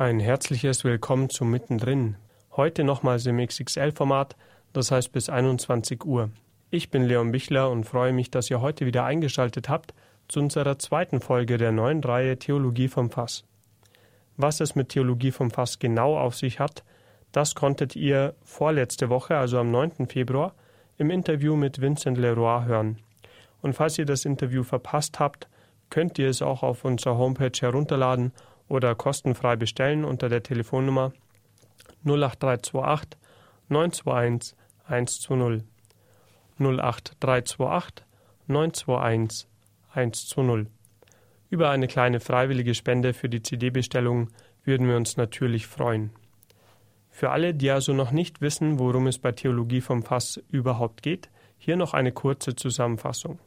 Ein herzliches Willkommen zu Mittendrin. Heute nochmals im XXL-Format, das heißt bis 21 Uhr. Ich bin Leon Bichler und freue mich, dass ihr heute wieder eingeschaltet habt zu unserer zweiten Folge der neuen Reihe Theologie vom Fass. Was es mit Theologie vom Fass genau auf sich hat, das konntet ihr vorletzte Woche, also am 9. Februar, im Interview mit Vincent Leroy hören. Und falls ihr das Interview verpasst habt, könnt ihr es auch auf unserer Homepage herunterladen oder kostenfrei bestellen unter der Telefonnummer 08328 921 120. 08328 921 120. Über eine kleine freiwillige Spende für die CD-Bestellung würden wir uns natürlich freuen. Für alle, die also noch nicht wissen, worum es bei Theologie vom Fass überhaupt geht, hier noch eine kurze Zusammenfassung.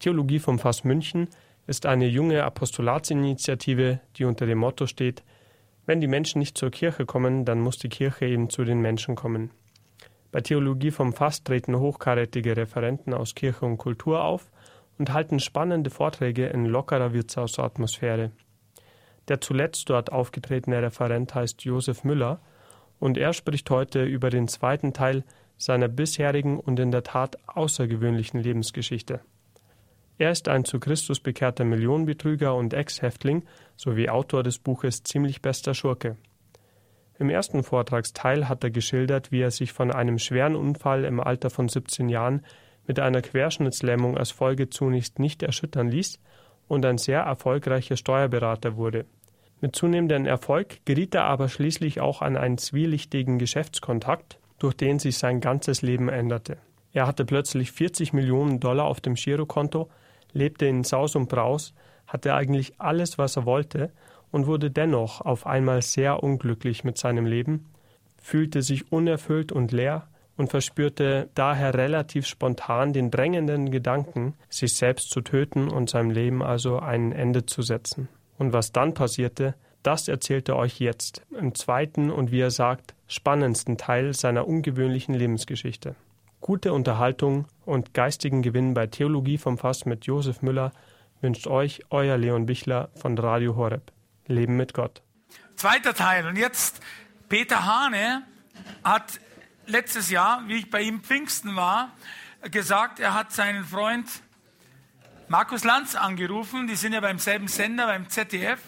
Theologie vom Fass München ist eine junge Apostolatsinitiative, die unter dem Motto steht, wenn die Menschen nicht zur Kirche kommen, dann muss die Kirche eben zu den Menschen kommen. Bei Theologie vom Fass treten hochkarätige Referenten aus Kirche und Kultur auf und halten spannende Vorträge in lockerer Wirtshausatmosphäre. Der zuletzt dort aufgetretene Referent heißt Josef Müller und er spricht heute über den zweiten Teil seiner bisherigen und in der Tat außergewöhnlichen Lebensgeschichte. Er ist ein zu Christus bekehrter Millionenbetrüger und Ex-Häftling sowie Autor des Buches Ziemlich bester Schurke. Im ersten Vortragsteil hat er geschildert, wie er sich von einem schweren Unfall im Alter von 17 Jahren mit einer Querschnittslähmung als Folge zunächst nicht erschüttern ließ und ein sehr erfolgreicher Steuerberater wurde. Mit zunehmendem Erfolg geriet er aber schließlich auch an einen zwielichtigen Geschäftskontakt, durch den sich sein ganzes Leben änderte. Er hatte plötzlich 40 Millionen Dollar auf dem Girokonto, lebte in Saus und Braus, hatte eigentlich alles, was er wollte und wurde dennoch auf einmal sehr unglücklich mit seinem Leben, fühlte sich unerfüllt und leer und verspürte daher relativ spontan den drängenden Gedanken, sich selbst zu töten und seinem Leben also ein Ende zu setzen. Und was dann passierte, das erzählt er euch jetzt im zweiten und wie er sagt, spannendsten Teil seiner ungewöhnlichen Lebensgeschichte. Gute Unterhaltung und geistigen Gewinn bei Theologie vom Fass mit Josef Müller wünscht euch euer Leon Bichler von Radio Horeb. Leben mit Gott. Zweiter Teil. Und jetzt Peter Hane hat letztes Jahr, wie ich bei ihm Pfingsten war, gesagt, er hat seinen Freund Markus Lanz angerufen. Die sind ja beim selben Sender, beim ZDF.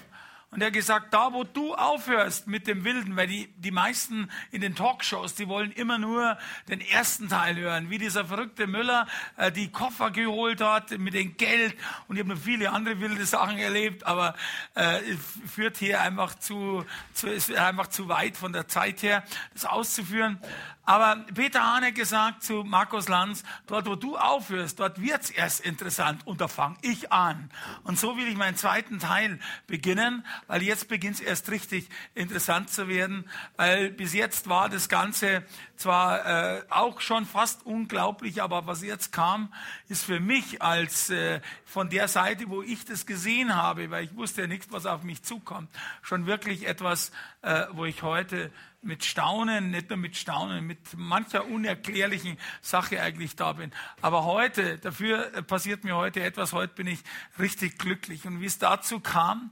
Und er hat gesagt, da wo du aufhörst mit dem Wilden, weil die, die meisten in den Talkshows, die wollen immer nur den ersten Teil hören, wie dieser verrückte Müller äh, die Koffer geholt hat mit dem Geld. Und ich habe noch viele andere wilde Sachen erlebt, aber äh, führt hier einfach zu, zu, ist einfach zu weit von der Zeit her, das auszuführen. Aber Peter hat gesagt zu Markus Lanz, dort wo du aufhörst, dort wird's erst interessant und da fange ich an. Und so will ich meinen zweiten Teil beginnen, weil jetzt beginnt's erst richtig interessant zu werden, weil bis jetzt war das Ganze zwar äh, auch schon fast unglaublich, aber was jetzt kam, ist für mich als äh, von der Seite, wo ich das gesehen habe, weil ich wusste ja nicht, was auf mich zukommt, schon wirklich etwas, äh, wo ich heute mit Staunen, nicht nur mit Staunen, mit mancher unerklärlichen Sache eigentlich da bin. Aber heute, dafür passiert mir heute etwas, heute bin ich richtig glücklich. Und wie es dazu kam,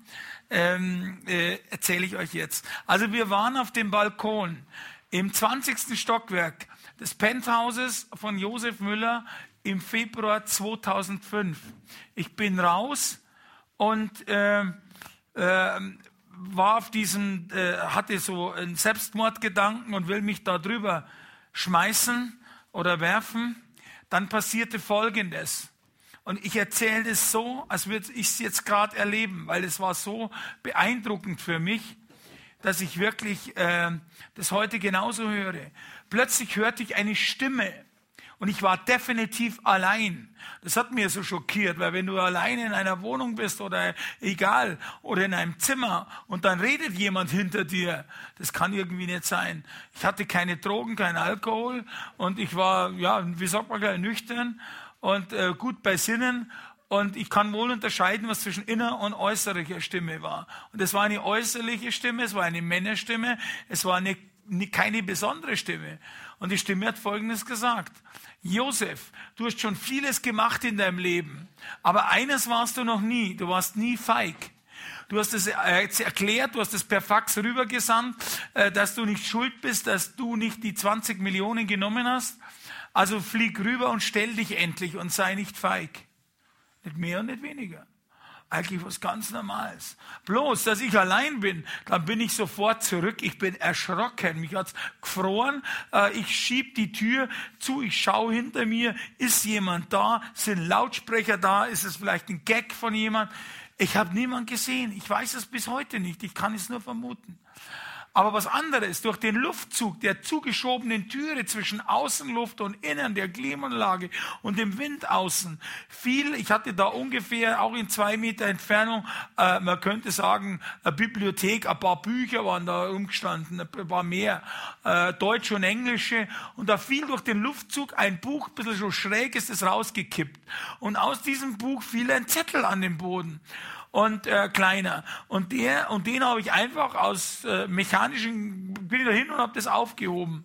ähm, äh, erzähle ich euch jetzt. Also wir waren auf dem Balkon im 20. Stockwerk des Penthauses von Josef Müller im Februar 2005. Ich bin raus und äh, äh, war auf diesem, äh, hatte so einen Selbstmordgedanken und will mich da drüber schmeißen oder werfen. Dann passierte Folgendes. Und ich erzähle es so, als würde ich es jetzt gerade erleben, weil es war so beeindruckend für mich, dass ich wirklich äh, das heute genauso höre. Plötzlich hörte ich eine Stimme und ich war definitiv allein. Das hat mir so schockiert, weil wenn du allein in einer Wohnung bist oder egal, oder in einem Zimmer und dann redet jemand hinter dir, das kann irgendwie nicht sein. Ich hatte keine Drogen, keinen Alkohol und ich war, ja, wie sagt man, nüchtern und äh, gut bei Sinnen und ich kann wohl unterscheiden, was zwischen inner und äußerlicher Stimme war. Und es war eine äußerliche Stimme, es war eine Männerstimme, es war eine, keine besondere Stimme. Und die Stimme hat Folgendes gesagt. Josef, du hast schon vieles gemacht in deinem Leben, aber eines warst du noch nie, du warst nie feig. Du hast es äh, erklärt, du hast es per Fax rübergesandt, äh, dass du nicht schuld bist, dass du nicht die 20 Millionen genommen hast. Also flieg rüber und stell dich endlich und sei nicht feig. Nicht mehr und nicht weniger. Eigentlich was ganz Normales. Bloß, dass ich allein bin, dann bin ich sofort zurück. Ich bin erschrocken. Mich hat's gefroren. Äh, ich schieb die Tür zu. Ich schaue hinter mir. Ist jemand da? Sind Lautsprecher da? Ist es vielleicht ein Gag von jemand? Ich habe niemand gesehen. Ich weiß es bis heute nicht. Ich kann es nur vermuten. Aber was anderes, durch den Luftzug der zugeschobenen Türe zwischen Außenluft und Innen der Klimaanlage und dem Wind außen fiel, ich hatte da ungefähr auch in zwei Meter Entfernung, äh, man könnte sagen, eine Bibliothek, ein paar Bücher waren da umgestanden, ein paar mehr, äh, Deutsch und Englische. Und da fiel durch den Luftzug ein Buch, ein bisschen so schräg ist es rausgekippt. Und aus diesem Buch fiel ein Zettel an den Boden und äh, kleiner. Und der und den habe ich einfach aus äh, mechanischen bin ich da hin und habe das aufgehoben.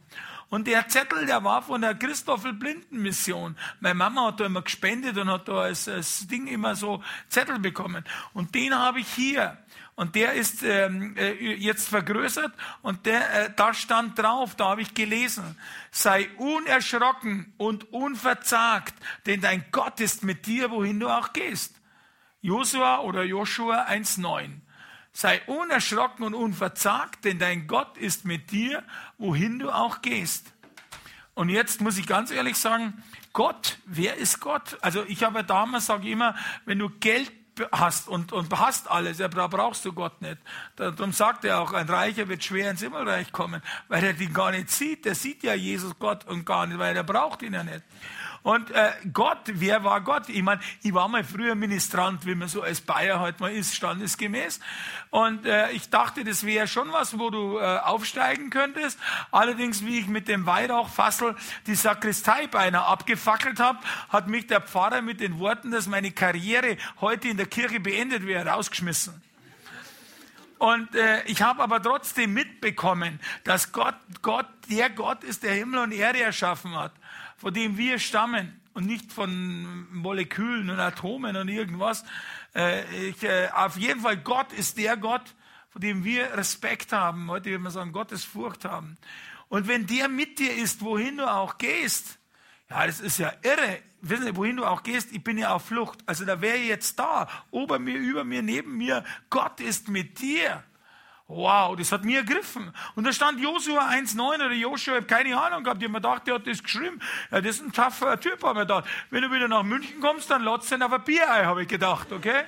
Und der Zettel, der war von der Christoffel Blinden Mission. Meine Mama hat da immer gespendet und hat da als, als Ding immer so Zettel bekommen. Und den habe ich hier. Und der ist ähm, äh, jetzt vergrößert und der, äh, da stand drauf, da habe ich gelesen, sei unerschrocken und unverzagt, denn dein Gott ist mit dir, wohin du auch gehst. Josua oder Joshua 1,9. Sei unerschrocken und unverzagt, denn dein Gott ist mit dir, wohin du auch gehst. Und jetzt muss ich ganz ehrlich sagen, Gott, wer ist Gott? Also ich habe damals, sage ich immer, wenn du Geld hast und, und hast alles, da brauchst du Gott nicht. Darum sagt er auch, ein Reicher wird schwer ins Himmelreich kommen, weil er den gar nicht sieht. Der sieht ja Jesus Gott und gar nicht, weil er braucht ihn ja nicht. Und äh, Gott, wer war Gott? Ich meine, ich war mal früher Ministrant, wie man so als Bayer halt mal ist, standesgemäß. Und äh, ich dachte, das wäre schon was, wo du äh, aufsteigen könntest. Allerdings, wie ich mit dem Weihrauchfassel die Sakristei beinahe abgefackelt habe, hat mich der Pfarrer mit den Worten, dass meine Karriere heute in der Kirche beendet wäre, rausgeschmissen. Und äh, ich habe aber trotzdem mitbekommen, dass Gott, Gott, der Gott ist, der Himmel und Erde erschaffen hat von dem wir stammen und nicht von Molekülen und Atomen und irgendwas. Äh, ich, äh, auf jeden Fall, Gott ist der Gott, von dem wir Respekt haben. Heute würde man sagen, Gottesfurcht haben. Und wenn der mit dir ist, wohin du auch gehst, ja, das ist ja irre. Wissen Sie, wohin du auch gehst, ich bin ja auf Flucht. Also da wäre jetzt da, ober mir, über mir, neben mir. Gott ist mit dir. Wow, das hat mir ergriffen. Und da stand Josua 1,9 oder Joshua, ich habe keine Ahnung gehabt. Ich habe mir gedacht, der hat das geschrieben. Ja, das ist ein taffer Typ, habe ich gedacht. Wenn du wieder nach München kommst, dann lotst du auf ein Bierei, habe ich gedacht, okay?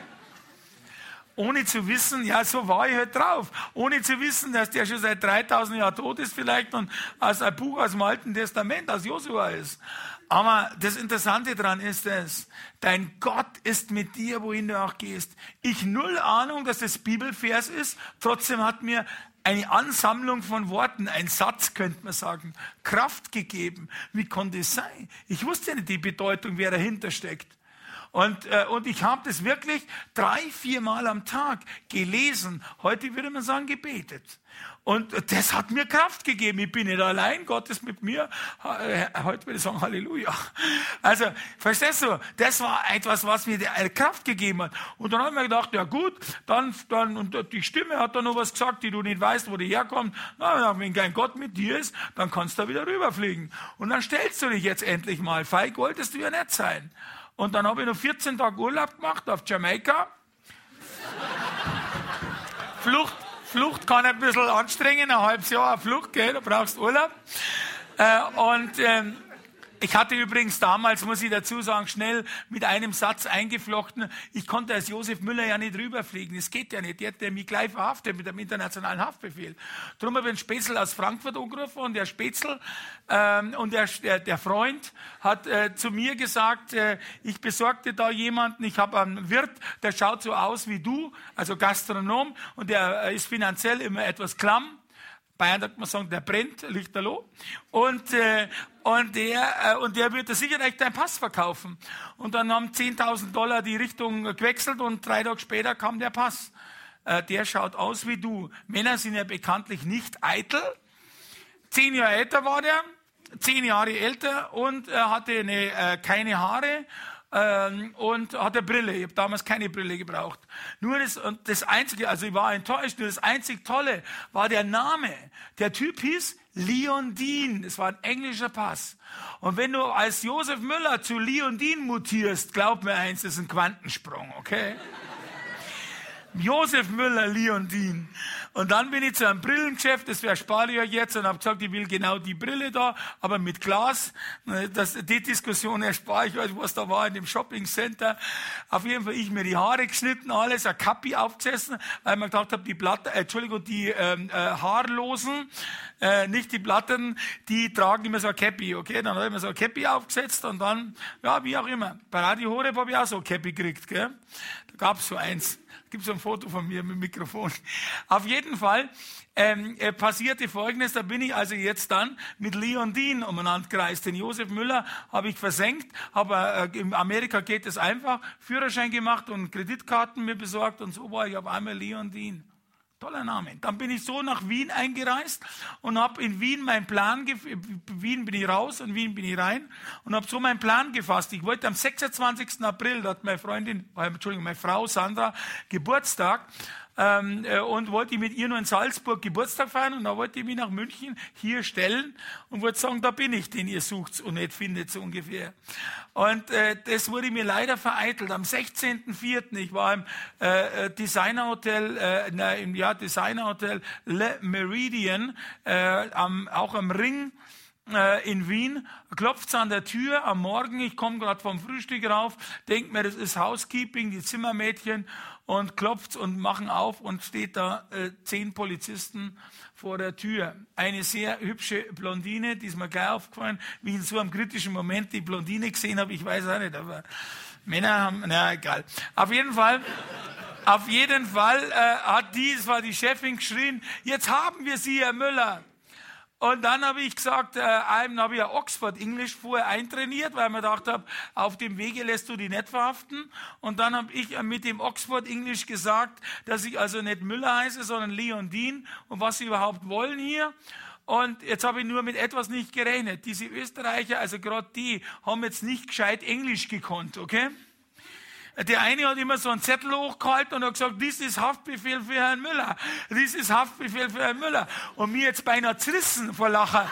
Ohne zu wissen, ja, so war ich halt drauf. Ohne zu wissen, dass der schon seit 3000 Jahren tot ist vielleicht und als ein Buch aus dem Alten Testament, aus Josua ist. Aber das Interessante daran ist es, dein Gott ist mit dir, wohin du auch gehst. Ich null Ahnung, dass das Bibelvers ist. Trotzdem hat mir eine Ansammlung von Worten, ein Satz könnte man sagen, Kraft gegeben. Wie konnte es sein? Ich wusste nicht die Bedeutung, wer dahinter steckt. Und, äh, und ich habe das wirklich drei, vier Mal am Tag gelesen. Heute würde man sagen, gebetet. Und das hat mir Kraft gegeben. Ich bin nicht allein, Gott ist mit mir. Äh, heute würde ich sagen Halleluja. Also, verstehst du? Das war etwas, was mir Kraft gegeben hat. Und dann habe ich mir gedacht, ja gut, dann, dann, und die Stimme hat dann noch was gesagt, die du nicht weißt, wo die herkommt. Na, wenn kein Gott mit dir ist, dann kannst du da wieder rüberfliegen. Und dann stellst du dich jetzt endlich mal. Feig wolltest du ja nicht sein. Und dann habe ich noch 14 Tage Urlaub gemacht auf Jamaika. Flucht, Flucht kann ein bisschen anstrengen, ein halbes Jahr Flucht, gell, du brauchst Urlaub. Äh, und ähm, ich hatte übrigens damals, muss ich dazu sagen, schnell mit einem Satz eingeflochten, ich konnte als Josef Müller ja nicht rüberfliegen. Das geht ja nicht. Der hat mich gleich verhaftet mit dem internationalen Haftbefehl. Darum habe ich einen Spätzl aus Frankfurt angerufen und der Spätzl ähm, und der, der, der, Freund hat äh, zu mir gesagt, äh, ich besorgte da jemanden, ich habe einen Wirt, der schaut so aus wie du, also Gastronom, und der äh, ist finanziell immer etwas klamm. Bayern sagt man sagen, der brennt, lichterloh. Und, äh, und, der, äh, und der wird sicher echt deinen Pass verkaufen. Und dann haben 10.000 Dollar die Richtung gewechselt und drei Tage später kam der Pass. Äh, der schaut aus wie du. Männer sind ja bekanntlich nicht eitel. Zehn Jahre älter war der, zehn Jahre älter und er hatte eine, äh, keine Haare ähm, und hatte Brille. Ich habe damals keine Brille gebraucht. Nur das, und das Einzige, also ich war enttäuscht, nur das einzig Tolle war der Name. Der Typ hieß Leon Dean. Das war ein englischer Pass. Und wenn du als Josef Müller zu Leon Dean mutierst, glaub mir eins, das ist ein Quantensprung, okay? Josef Müller, Leondin. Und dann bin ich zu einem Brillengeschäft, das erspare ich euch jetzt, und habe gesagt, ich will genau die Brille da, aber mit Glas. Das, die Diskussion erspare ich euch, was da war in dem Shopping Center. Auf jeden Fall ich mir die Haare geschnitten, alles, ein Kappi aufgesessen, weil man gedacht habe, die Platten, äh, Entschuldigung, die ähm, äh, Haarlosen, äh, nicht die Platten, die tragen immer so ein Cappy, okay? Dann habe ich mir so ein Cappy aufgesetzt und dann, ja, wie auch immer. Bei Radio Horeb habe ich auch so ein Cappy gekriegt, gell? Da gab's so eins gibt es ein Foto von mir mit Mikrofon. Auf jeden Fall ähm, äh, passierte Folgendes, da bin ich also jetzt dann mit Leon Dean umeinander gereist. Den Josef Müller habe ich versenkt, aber äh, in Amerika geht es einfach, Führerschein gemacht und Kreditkarten mir besorgt und so war ich auf einmal Leon Dean. Toller Name. Dann bin ich so nach Wien eingereist und habe in Wien meinen Plan, Wien bin ich raus und Wien bin ich rein und habe so meinen Plan gefasst. Ich wollte am 26. April, da hat meine Freundin, äh, Entschuldigung, meine Frau Sandra Geburtstag ähm, äh, und wollte mit ihr nur in Salzburg Geburtstag feiern und da wollte ich mich nach München hier stellen und wollte sagen, da bin ich, den ihr sucht und nicht findet, so ungefähr. Und äh, das wurde mir leider vereitelt. Am 16.04. ich war im äh, äh, Designerhotel, äh, na, im ja, Designerhotel Le Meridian, äh, am, auch am Ring äh, in Wien, klopft an der Tür am Morgen, ich komme gerade vom Frühstück rauf, denkt mir, das ist Housekeeping, die Zimmermädchen und klopft und machen auf und steht da äh, zehn Polizisten vor der Tür. Eine sehr hübsche Blondine, die ist mir gleich aufgefallen, wie ich in so einem kritischen Moment die Blondine gesehen habe, ich weiß auch nicht, aber Männer haben, na egal. Auf jeden Fall, auf jeden Fall äh, hat die, es war die Chefin geschrien, jetzt haben wir Sie, Herr Müller. Und dann habe ich gesagt, äh, einem habe ich ja Oxford English vorher eintrainiert, weil man gedacht habe, auf dem Wege lässt du die nicht verhaften. Und dann habe ich mit dem Oxford English gesagt, dass ich also nicht Müller heiße, sondern Leon Dean und was sie überhaupt wollen hier. Und jetzt habe ich nur mit etwas nicht gerechnet. Diese Österreicher, also gerade die, haben jetzt nicht gescheit Englisch gekonnt, okay? Der eine hat immer so einen Zettel hochgehalten und hat gesagt, dies ist Haftbefehl für Herrn Müller. Dies ist Haftbefehl für Herrn Müller. Und mir jetzt beinahe zerrissen vor Lachen.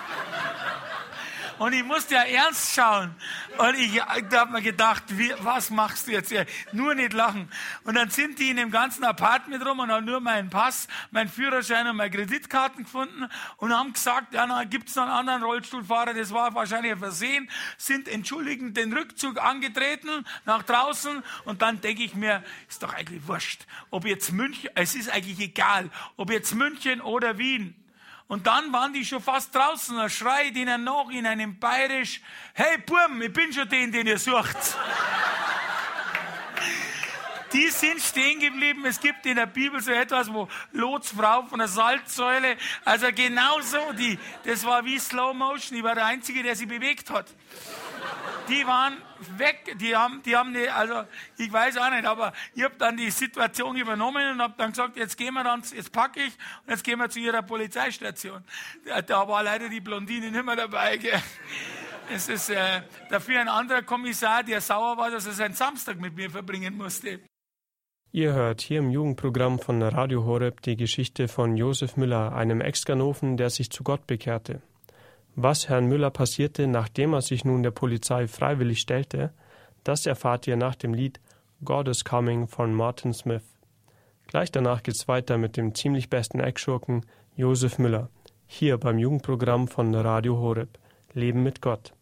Und ich musste ja ernst schauen. Und ich, habe mir gedacht, wie, was machst du jetzt hier? Nur nicht lachen. Und dann sind die in dem ganzen Apartment rum und haben nur meinen Pass, meinen Führerschein und meine Kreditkarten gefunden und haben gesagt, ja, na, gibt es noch einen anderen Rollstuhlfahrer, das war wahrscheinlich ein Versehen, sind entschuldigend den Rückzug angetreten nach draußen und dann denke ich mir, ist doch eigentlich wurscht, ob jetzt München, es ist eigentlich egal, ob jetzt München oder Wien. Und dann waren die schon fast draußen. Da schreit ihnen noch in einem Bayerisch, hey Burm, ich bin schon den, den ihr sucht. die sind stehen geblieben. Es gibt in der Bibel so etwas, wo Lots Frau von der Salzsäule, also genau so, das war wie Slow Motion. Ich war der Einzige, der sie bewegt hat die waren weg, die haben, die haben, die, also ich weiß auch nicht, aber ich habe dann die Situation übernommen und habe dann gesagt, jetzt gehen wir dann, jetzt packe ich und jetzt gehen wir zu ihrer Polizeistation. Da war leider die Blondine nicht mehr dabei. Gell. Es ist äh, dafür ein anderer Kommissar, der sauer war, dass er seinen Samstag mit mir verbringen musste. Ihr hört hier im Jugendprogramm von Radio Horeb die Geschichte von Josef Müller, einem Ex-Ganoven, der sich zu Gott bekehrte. Was Herrn Müller passierte, nachdem er sich nun der Polizei freiwillig stellte, das erfahrt ihr nach dem Lied God is Coming von Martin Smith. Gleich danach geht's weiter mit dem ziemlich besten Eckschurken Josef Müller, hier beim Jugendprogramm von Radio Horeb. Leben mit Gott.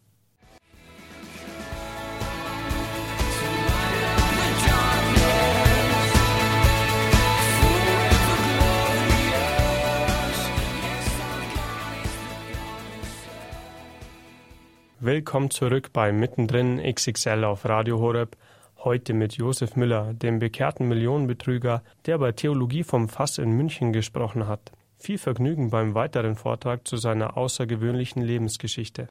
Willkommen zurück bei Mittendrin XXL auf Radio Horeb. Heute mit Josef Müller, dem bekehrten Millionenbetrüger, der bei Theologie vom Fass in München gesprochen hat. Viel Vergnügen beim weiteren Vortrag zu seiner außergewöhnlichen Lebensgeschichte.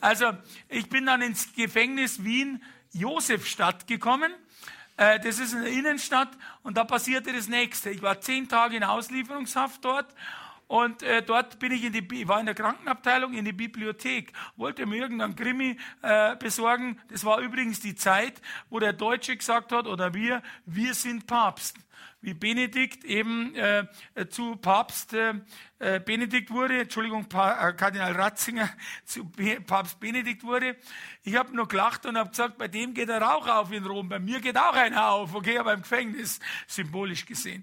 Also, ich bin dann ins Gefängnis Wien Josefstadt gekommen. Äh, das ist in der Innenstadt und da passierte das nächste. Ich war zehn Tage in Auslieferungshaft dort Und äh, dort bin ich in die, ich war in der Krankenabteilung, in die Bibliothek, wollte mir irgendeinen Krimi äh, besorgen. Das war übrigens die Zeit, wo der Deutsche gesagt hat, oder wir, wir sind Papst wie Benedikt eben äh, zu Papst äh, äh, Benedikt wurde, Entschuldigung, pa äh, Kardinal Ratzinger zu Be Papst Benedikt wurde. Ich habe nur gelacht und habe gesagt, bei dem geht der Rauch auf in Rom, bei mir geht auch einer auf, okay, aber im Gefängnis, symbolisch gesehen.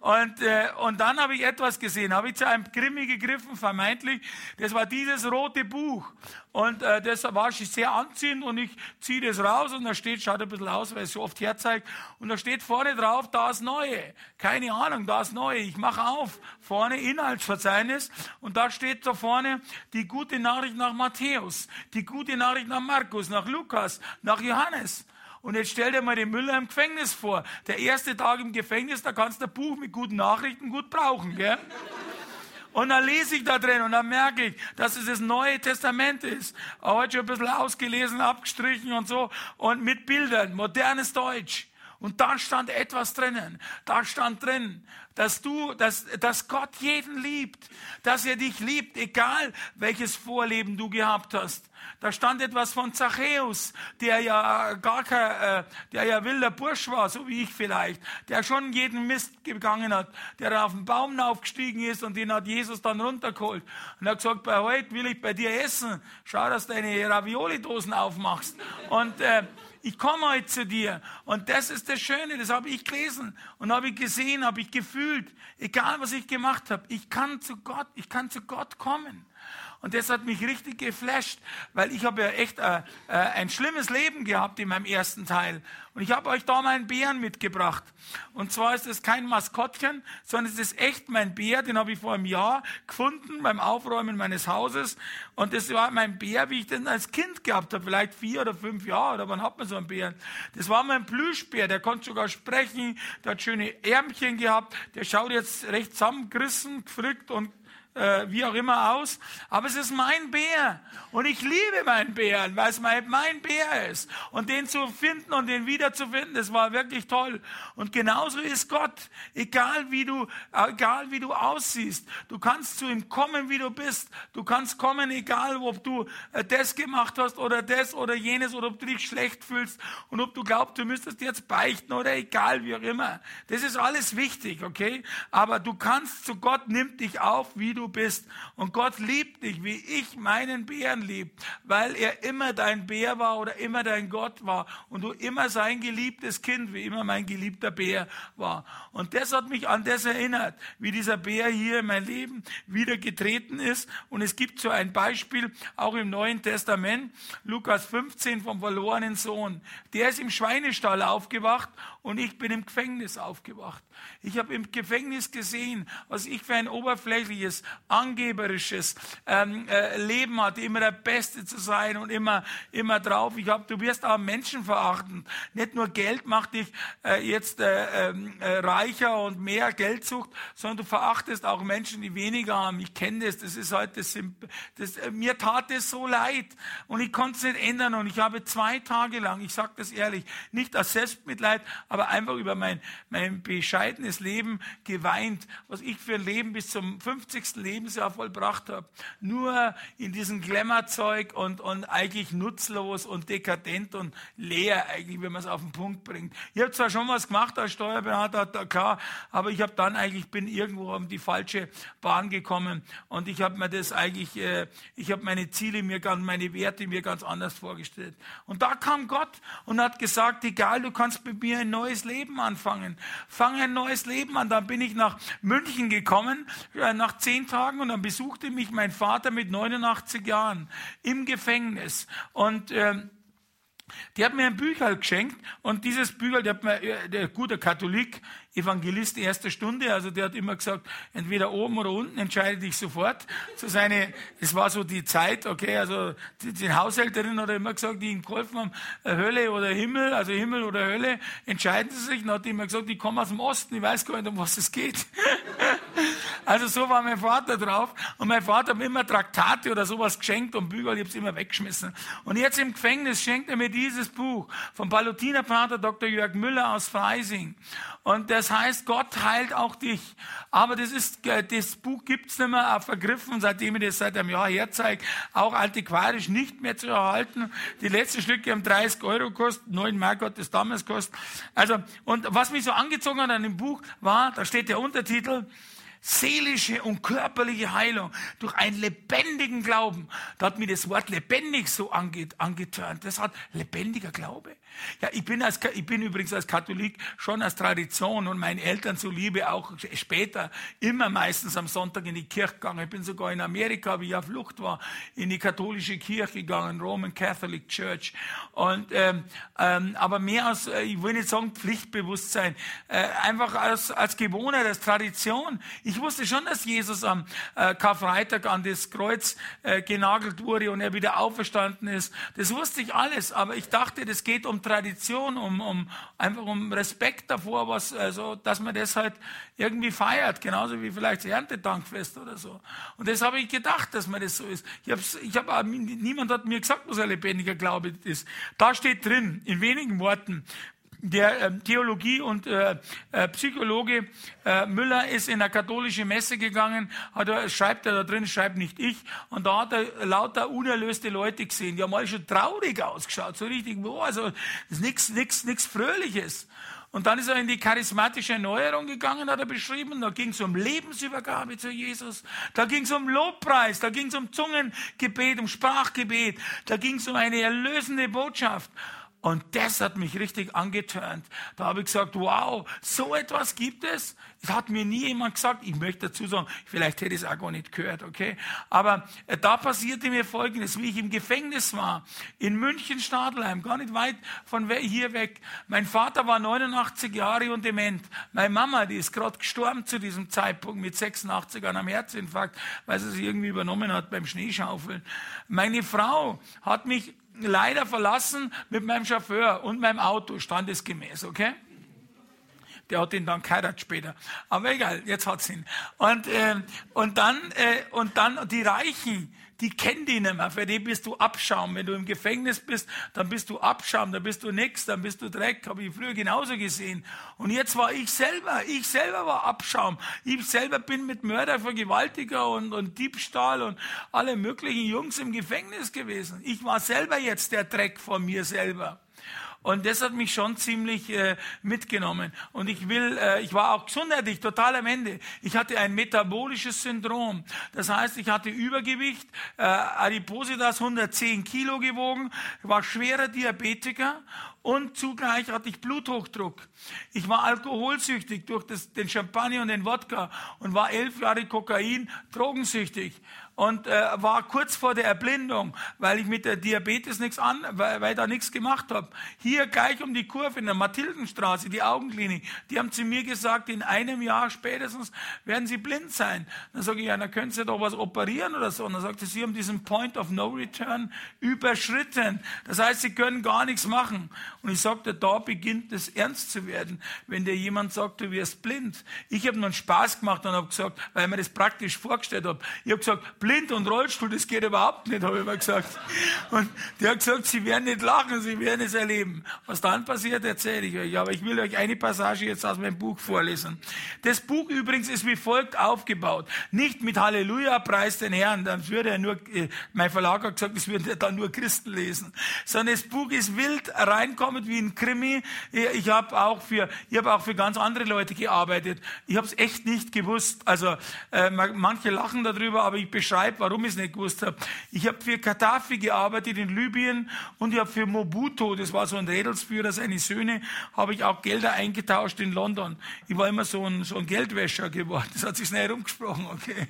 Und, äh, und dann habe ich etwas gesehen, habe ich zu einem Krimi gegriffen, vermeintlich, das war dieses rote Buch. Und äh, das war schon sehr anziehend und ich ziehe das raus und da steht, schaut ein bisschen aus, weil es so oft herzeigt, und da steht vorne drauf, da ist Neue. Keine Ahnung, da ist Neue. Ich mache auf, vorne Inhalt Verzeichnis und da steht da vorne die gute Nachricht nach Matthäus, die gute Nachricht nach Markus, nach Lukas, nach Johannes. Und jetzt stell dir mal den Müller im Gefängnis vor. Der erste Tag im Gefängnis, da kannst du ein Buch mit guten Nachrichten gut brauchen, gell? Und dann lese ich da drin und dann merke ich, dass es das Neue Testament ist. Heute schon ein bisschen ausgelesen, abgestrichen und so. Und mit Bildern, modernes Deutsch. Und da stand etwas drinnen. Da stand drin, dass du, dass, dass Gott jeden liebt, dass er dich liebt, egal welches Vorleben du gehabt hast. Da stand etwas von Zachäus, der ja gar kein, äh, der ja wilder Bursch war, so wie ich vielleicht, der schon jeden Mist gegangen hat, der auf den Baum aufgestiegen ist und den hat Jesus dann runtergeholt und hat gesagt, bei heute will ich bei dir essen, schau, dass du deine Ravioli-Dosen aufmachst. Und äh, ich komme heute zu dir. Und das ist das Schöne, das habe ich gelesen und habe ich gesehen, habe ich gefühlt. Egal, was ich gemacht habe, ich kann zu Gott, ich kann zu Gott kommen. Und das hat mich richtig geflasht, weil ich habe ja echt äh, äh, ein schlimmes Leben gehabt in meinem ersten Teil. Und ich habe euch da meinen Bären mitgebracht. Und zwar ist es kein Maskottchen, sondern es ist echt mein Bär. Den habe ich vor einem Jahr gefunden beim Aufräumen meines Hauses. Und das war mein Bär, wie ich den als Kind gehabt habe. Vielleicht vier oder fünf Jahre. Oder wann hat man so einen Bären? Das war mein Plüschbär. Der konnte sogar sprechen. Der hat schöne Ärmchen gehabt. Der schaut jetzt recht zusammengerissen, gefrickt und äh, wie auch immer aus. Aber es ist mein Bär. Und ich liebe meinen Bären, weil es mein, mein Bär ist. Und den zu finden und den wiederzufinden, das war wirklich toll. Und genauso ist Gott. Egal wie du, egal wie du aussiehst. Du kannst zu ihm kommen, wie du bist. Du kannst kommen, egal ob du äh, das gemacht hast oder das oder jenes oder ob du dich schlecht fühlst und ob du glaubst, du müsstest jetzt beichten oder egal wie auch immer. Das ist alles wichtig, okay? Aber du kannst zu Gott, nimmt dich auf, wie du bist. Und Gott liebt dich, wie ich meinen Bären lieb, weil er immer dein Bär war oder immer dein Gott war und du immer sein geliebtes Kind, wie immer mein geliebter Bär war. Und das hat mich an das erinnert, wie dieser Bär hier in mein Leben wieder getreten ist. Und es gibt so ein Beispiel auch im Neuen Testament, Lukas 15 vom verlorenen Sohn. Der ist im Schweinestall aufgewacht und ich bin im Gefängnis aufgewacht. Ich habe im Gefängnis gesehen, was ich für ein oberflächliches, angeberisches ähm, äh, Leben hatte, immer der Beste zu sein und immer, immer drauf. Ich habe, du wirst auch Menschen verachten. Nicht nur Geld macht dich äh, jetzt äh, ähm, äh, reicher und mehr Geldsucht, sondern du verachtest auch Menschen, die weniger haben. Ich kenne das, das ist halt das, das äh, mir tat es so leid und ich konnte es nicht ändern und ich habe zwei Tage lang, ich sage das ehrlich, nicht aus Selbstmitleid, aber einfach über mein, mein bescheidenes Leben geweint, was ich für ein Leben bis zum 50. Lebensjahr vollbracht habe. Nur in diesem Glamourzeug und, und eigentlich nutzlos und dekadent und leer eigentlich, wenn man es auf den Punkt bringt. Ich habe zwar schon was gemacht als Steuerberater, klar, aber ich habe dann eigentlich, bin irgendwo auf die falsche Bahn gekommen und ich habe mir das eigentlich, äh, ich habe meine Ziele mir ganz, meine Werte mir ganz anders vorgestellt. Und da kam Gott und hat gesagt, egal, du kannst mit mir ein neues Leben anfangen. Fang ein neues Leben an. Dann bin ich nach München gekommen, äh, nach zehn Tagen, und dann besuchte mich mein Vater mit 89 Jahren im Gefängnis. Und äh, die hat mir ein Bücher geschenkt und dieses Bücher, der hat mir, äh, der gute Katholik, Evangelist erster Stunde, also der hat immer gesagt, entweder oben oder unten, entscheide dich sofort. So seine, es war so die Zeit, okay, also die, die Haushälterin hat immer gesagt, die ihm geholfen haben, äh, Hölle oder Himmel, also Himmel oder Hölle, entscheiden sie sich. Dann hat die immer gesagt, ich komme aus dem Osten, ich weiß gar nicht, um was es geht. Also so war mein Vater drauf. Und mein Vater hat mir immer Traktate oder sowas geschenkt und Bücher, ich habe es immer weggeschmissen. Und jetzt im Gefängnis schenkt er mir dieses Buch vom Palutinerpater Dr. Jörg Müller aus Freising. Und das heißt, Gott heilt auch dich. Aber das ist, äh, das Buch gibt's nicht mehr vergriffen, seitdem ich das seit einem Jahr herzeige, auch antiquarisch nicht mehr zu erhalten. Die letzten Stücke haben 30 Euro gekostet, 9 Mark hat das damals gekostet. Also, und was mich so angezogen hat an dem Buch war, da steht der Untertitel, seelische und körperliche Heilung durch einen lebendigen Glauben. Da hat mir das Wort lebendig so angetörnt. Das hat lebendiger Glaube. Ja, ich bin, als, ich bin übrigens als Katholik schon als Tradition und meinen Eltern zuliebe auch später immer meistens am Sonntag in die Kirche gegangen. Ich bin sogar in Amerika, wie ich auf Flucht war, in die katholische Kirche gegangen, Roman Catholic Church. Und, ähm, ähm, aber mehr als, äh, ich will nicht sagen Pflichtbewusstsein, äh, einfach als, als Gewohnheit, als Tradition. Ich wusste schon, dass Jesus am äh, Karfreitag an das Kreuz äh, genagelt wurde und er wieder auferstanden ist. Das wusste ich alles, aber ich dachte, das geht um Tradition, um, um einfach um Respekt davor, was, also, dass man das halt irgendwie feiert, genauso wie vielleicht das Erntedankfest oder so. Und das habe ich gedacht, dass man das so ist. Ich hab's, ich hab, niemand hat mir gesagt, was ein lebendiger Glaube ist. Da steht drin, in wenigen Worten, der äh, Theologie und äh, äh, Psychologe äh, Müller ist in eine katholische Messe gegangen, hat er, schreibt er da drin, schreibt nicht ich, und da hat er lauter unerlöste Leute gesehen, die haben alle schon traurig ausgeschaut, so richtig, oh, also nichts nix, nix Fröhliches. Und dann ist er in die charismatische Erneuerung gegangen, hat er beschrieben. Da ging es um Lebensübergabe zu Jesus. Da ging es um Lobpreis. Da ging es um Zungengebet, um Sprachgebet. Da ging es um eine erlösende Botschaft. Und das hat mich richtig angetörnt. Da habe ich gesagt, wow, so etwas gibt es. Das hat mir nie jemand gesagt. Ich möchte dazu sagen, vielleicht hätte ich es auch gar nicht gehört, okay? Aber äh, da passierte mir Folgendes, wie ich im Gefängnis war, in München, Stadelheim, gar nicht weit von hier weg. Mein Vater war 89 Jahre und dement. Meine Mama, die ist gerade gestorben zu diesem Zeitpunkt mit 86 an einem Herzinfarkt, weil sie sich irgendwie übernommen hat beim Schneeschaufeln. Meine Frau hat mich leider verlassen mit meinem Chauffeur und meinem Auto, standesgemäß, okay? Der hat ihn dann geheiratet später. Aber egal, jetzt hat's ihn. Und, äh, und dann, äh, und dann die Reichen, die kennen die nicht mehr. Für die bist du Abschaum. Wenn du im Gefängnis bist, dann bist du Abschaum, dann bist du nix, dann bist du Dreck. Habe ich früher genauso gesehen. Und jetzt war ich selber, ich selber war Abschaum. Ich selber bin mit Mörder, Vergewaltiger und, und Diebstahl und alle möglichen Jungs im Gefängnis gewesen. Ich war selber jetzt der Dreck von mir selber. Und das hat mich schon ziemlich äh, mitgenommen. Und ich will, äh, ich war auch gesundheitlich total am Ende. Ich hatte ein metabolisches Syndrom. Das heißt, ich hatte Übergewicht, äh, Adipositas 110 Kilo gewogen, war schwerer Diabetiker und zugleich hatte ich Bluthochdruck. Ich war alkoholsüchtig durch das, den Champagner und den Wodka und war elf Jahre Kokain drogensüchtig und äh, war kurz vor der Erblindung, weil ich mit der Diabetes nichts an, weil, weil da nichts gemacht habe. Hier gleich um die Kurve in der Mathildenstraße, die Augenklinik, die haben zu mir gesagt, in einem Jahr spätestens werden Sie blind sein. Dann sage ich, ja, dann können Sie doch was operieren oder so. Und dann sagte sie, haben diesen Point of No Return überschritten. Das heißt, Sie können gar nichts machen. Und ich sagte, da beginnt es ernst zu werden, wenn dir jemand sagt, du wirst blind. Ich habe nur einen Spaß gemacht und habe gesagt, weil ich mir das praktisch vorgestellt habe, ich habe gesagt, blind und Rollstuhl, das geht überhaupt nicht, habe ich mal gesagt. Und der hat gesagt, Sie werden nicht lachen, Sie werden es erleben. Was dann passiert, erzähle ich euch. Aber ich will euch eine Passage jetzt aus meinem Buch vorlesen. Das Buch übrigens ist wie folgt aufgebaut. Nicht mit Halleluja, preis den Herrn, dann würde er nur, äh, mein Verlag hat gesagt, das würden dann nur Christen lesen. Sondern das Buch ist wild reinkommend wie ein Krimi. Ich habe auch für, ich habe auch für ganz andere Leute gearbeitet. Ich habe es echt nicht gewusst. Also, äh, manche lachen darüber, aber ich beschreibe beschreibe, warum ich es nicht gewusst habe. Ich habe für Gaddafi gearbeitet in Libyen und ich habe für Mobutu, das war so ein Rädelsführer, seine Söhne, habe ich auch Gelder eingetauscht in London. Ich war immer so ein, so ein Geldwäscher geworden. Das hat sich schnell rumgesprochen, okay.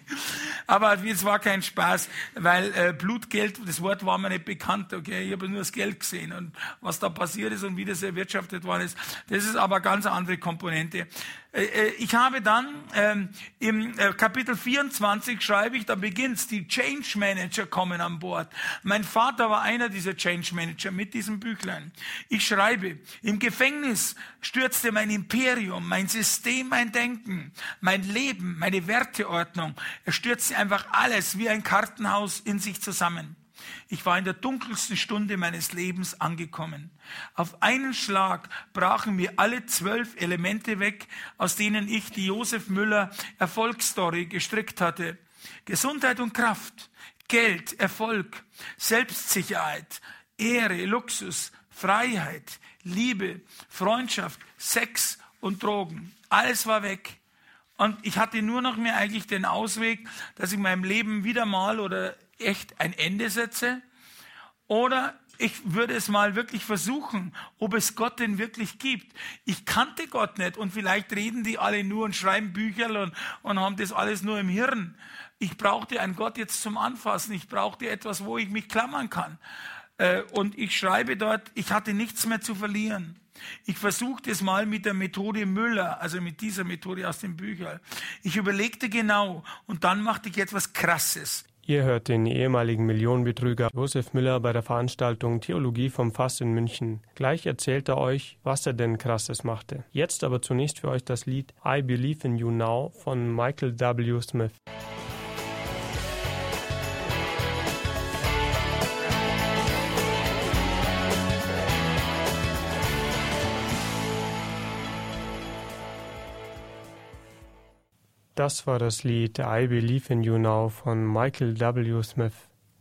Aber es war kein Spaß, weil äh, Blutgeld, das Wort war mir nicht bekannt, okay. Ich habe nur das Geld gesehen und was da passiert ist und wie das erwirtschaftet worden ist. Das ist aber eine ganz andere Komponente. Äh, äh, ich habe dann ähm, im äh, Kapitel 24 schreibe ich, da beginnt's, die Change Manager kommen an Bord. Mein Vater war einer dieser Change Manager mit diesem Büchlein. Ich schreibe, im Gefängnis stürzte mein Imperium, mein System, mein Denken, mein Leben, meine Werteordnung. Er stürzte einfach alles wie ein Kartenhaus in sich zusammen. Ich war in der dunkelsten Stunde meines Lebens angekommen. Auf einen Schlag brachen mir alle zwölf Elemente weg, aus denen ich die Josef Müller Erfolgsstory gestrickt hatte. Gesundheit und Kraft, Geld, Erfolg, Selbstsicherheit, Ehre, Luxus, Freiheit, Liebe, Freundschaft, Sex und Drogen. Alles war weg. Und ich hatte nur noch mehr eigentlich den Ausweg, dass ich meinem Leben wieder mal oder echt ein Ende setze oder ich würde es mal wirklich versuchen, ob es Gott denn wirklich gibt. Ich kannte Gott nicht und vielleicht reden die alle nur und schreiben Bücher und, und haben das alles nur im Hirn. Ich brauchte einen Gott jetzt zum Anfassen. Ich brauchte etwas, wo ich mich klammern kann. Äh, und ich schreibe dort, ich hatte nichts mehr zu verlieren. Ich versuchte es mal mit der Methode Müller, also mit dieser Methode aus den Büchern. Ich überlegte genau und dann machte ich etwas Krasses. Ihr hört den ehemaligen Millionenbetrüger Josef Müller bei der Veranstaltung Theologie vom Fass in München. Gleich erzählt er euch, was er denn krasses machte. Jetzt aber zunächst für euch das Lied I Believe in You Now von Michael W. Smith. Das war das Lied I Believe in You Now von Michael W. Smith.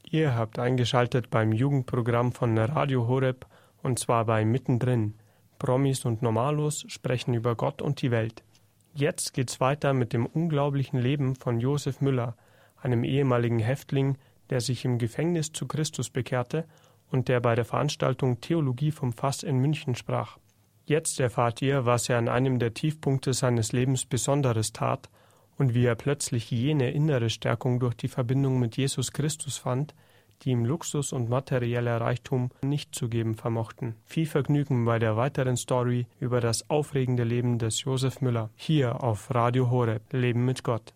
Ihr habt eingeschaltet beim Jugendprogramm von Radio Horeb und zwar bei Mittendrin. Promis und Normalos sprechen über Gott und die Welt. Jetzt geht's weiter mit dem unglaublichen Leben von Josef Müller, einem ehemaligen Häftling, der sich im Gefängnis zu Christus bekehrte und der bei der Veranstaltung Theologie vom Fass in München sprach. Jetzt erfahrt ihr, was er an einem der Tiefpunkte seines Lebens Besonderes tat und wie er plötzlich jene innere Stärkung durch die Verbindung mit Jesus Christus fand, die ihm Luxus und materieller Reichtum nicht zu geben vermochten. Viel Vergnügen bei der weiteren Story über das aufregende Leben des Josef Müller hier auf Radio Horeb Leben mit Gott.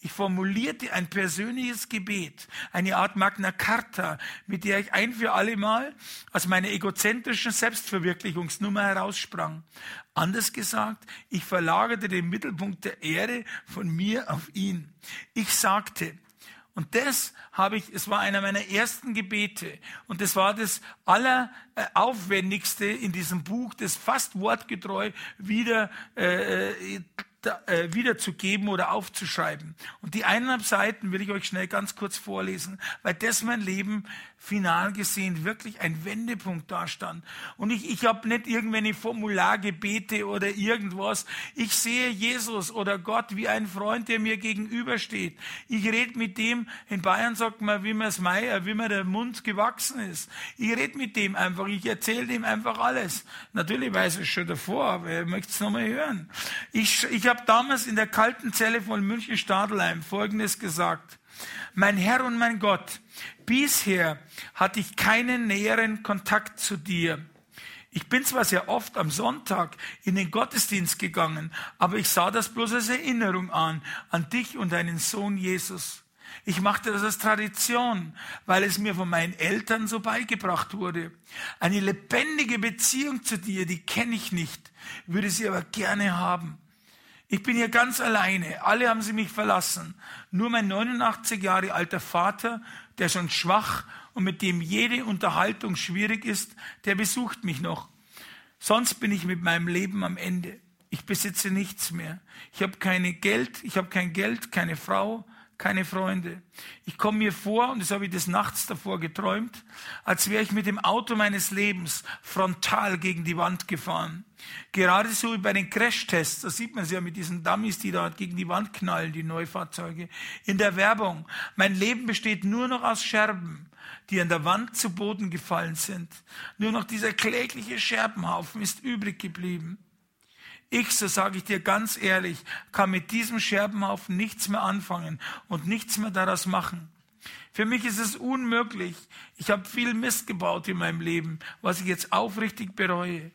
Ich formulierte ein persönliches Gebet, eine Art Magna Carta, mit der ich ein für alle Mal aus meiner egozentrischen Selbstverwirklichungsnummer heraussprang. Anders gesagt, ich verlagerte den Mittelpunkt der Ehre von mir auf ihn. Ich sagte, und das habe ich, es war einer meiner ersten Gebete. Und das war das alleraufwendigste in diesem Buch, das fast wortgetreu wieder äh, äh äh, wiederzugeben oder aufzuschreiben. Und die eineinhalb Seiten will ich euch schnell ganz kurz vorlesen, weil das mein Leben final gesehen wirklich ein Wendepunkt darstand. Und ich, ich habe nicht irgendwelche Formulargebete oder irgendwas. Ich sehe Jesus oder Gott wie ein Freund, der mir gegenübersteht. Ich rede mit dem, in Bayern sagt man, wie man es Meier, wie mir der Mund gewachsen ist. Ich rede mit dem einfach, ich erzähle dem einfach alles. Natürlich weiß er es schon davor, aber er möchte es nochmal hören. Ich, ich habe damals in der kalten Zelle von München-Stadelheim Folgendes gesagt. Mein Herr und mein Gott, bisher hatte ich keinen näheren Kontakt zu dir. Ich bin zwar sehr oft am Sonntag in den Gottesdienst gegangen, aber ich sah das bloß als Erinnerung an, an dich und deinen Sohn Jesus. Ich machte das als Tradition, weil es mir von meinen Eltern so beigebracht wurde. Eine lebendige Beziehung zu dir, die kenne ich nicht, würde sie aber gerne haben. Ich bin hier ganz alleine. Alle haben sie mich verlassen. Nur mein 89 Jahre alter Vater, der schon schwach und mit dem jede Unterhaltung schwierig ist, der besucht mich noch. Sonst bin ich mit meinem Leben am Ende. Ich besitze nichts mehr. Ich habe keine Geld, ich habe kein Geld, keine Frau, keine Freunde. Ich komme mir vor, und das habe ich des Nachts davor geträumt, als wäre ich mit dem Auto meines Lebens frontal gegen die Wand gefahren. Gerade so wie bei den Crashtests, da sieht man es ja mit diesen Dummies, die da gegen die Wand knallen, die Neufahrzeuge. In der Werbung. Mein Leben besteht nur noch aus Scherben, die an der Wand zu Boden gefallen sind. Nur noch dieser klägliche Scherbenhaufen ist übrig geblieben. Ich, so sage ich dir ganz ehrlich, kann mit diesem Scherbenhaufen nichts mehr anfangen und nichts mehr daraus machen. Für mich ist es unmöglich. Ich habe viel Mist gebaut in meinem Leben, was ich jetzt aufrichtig bereue.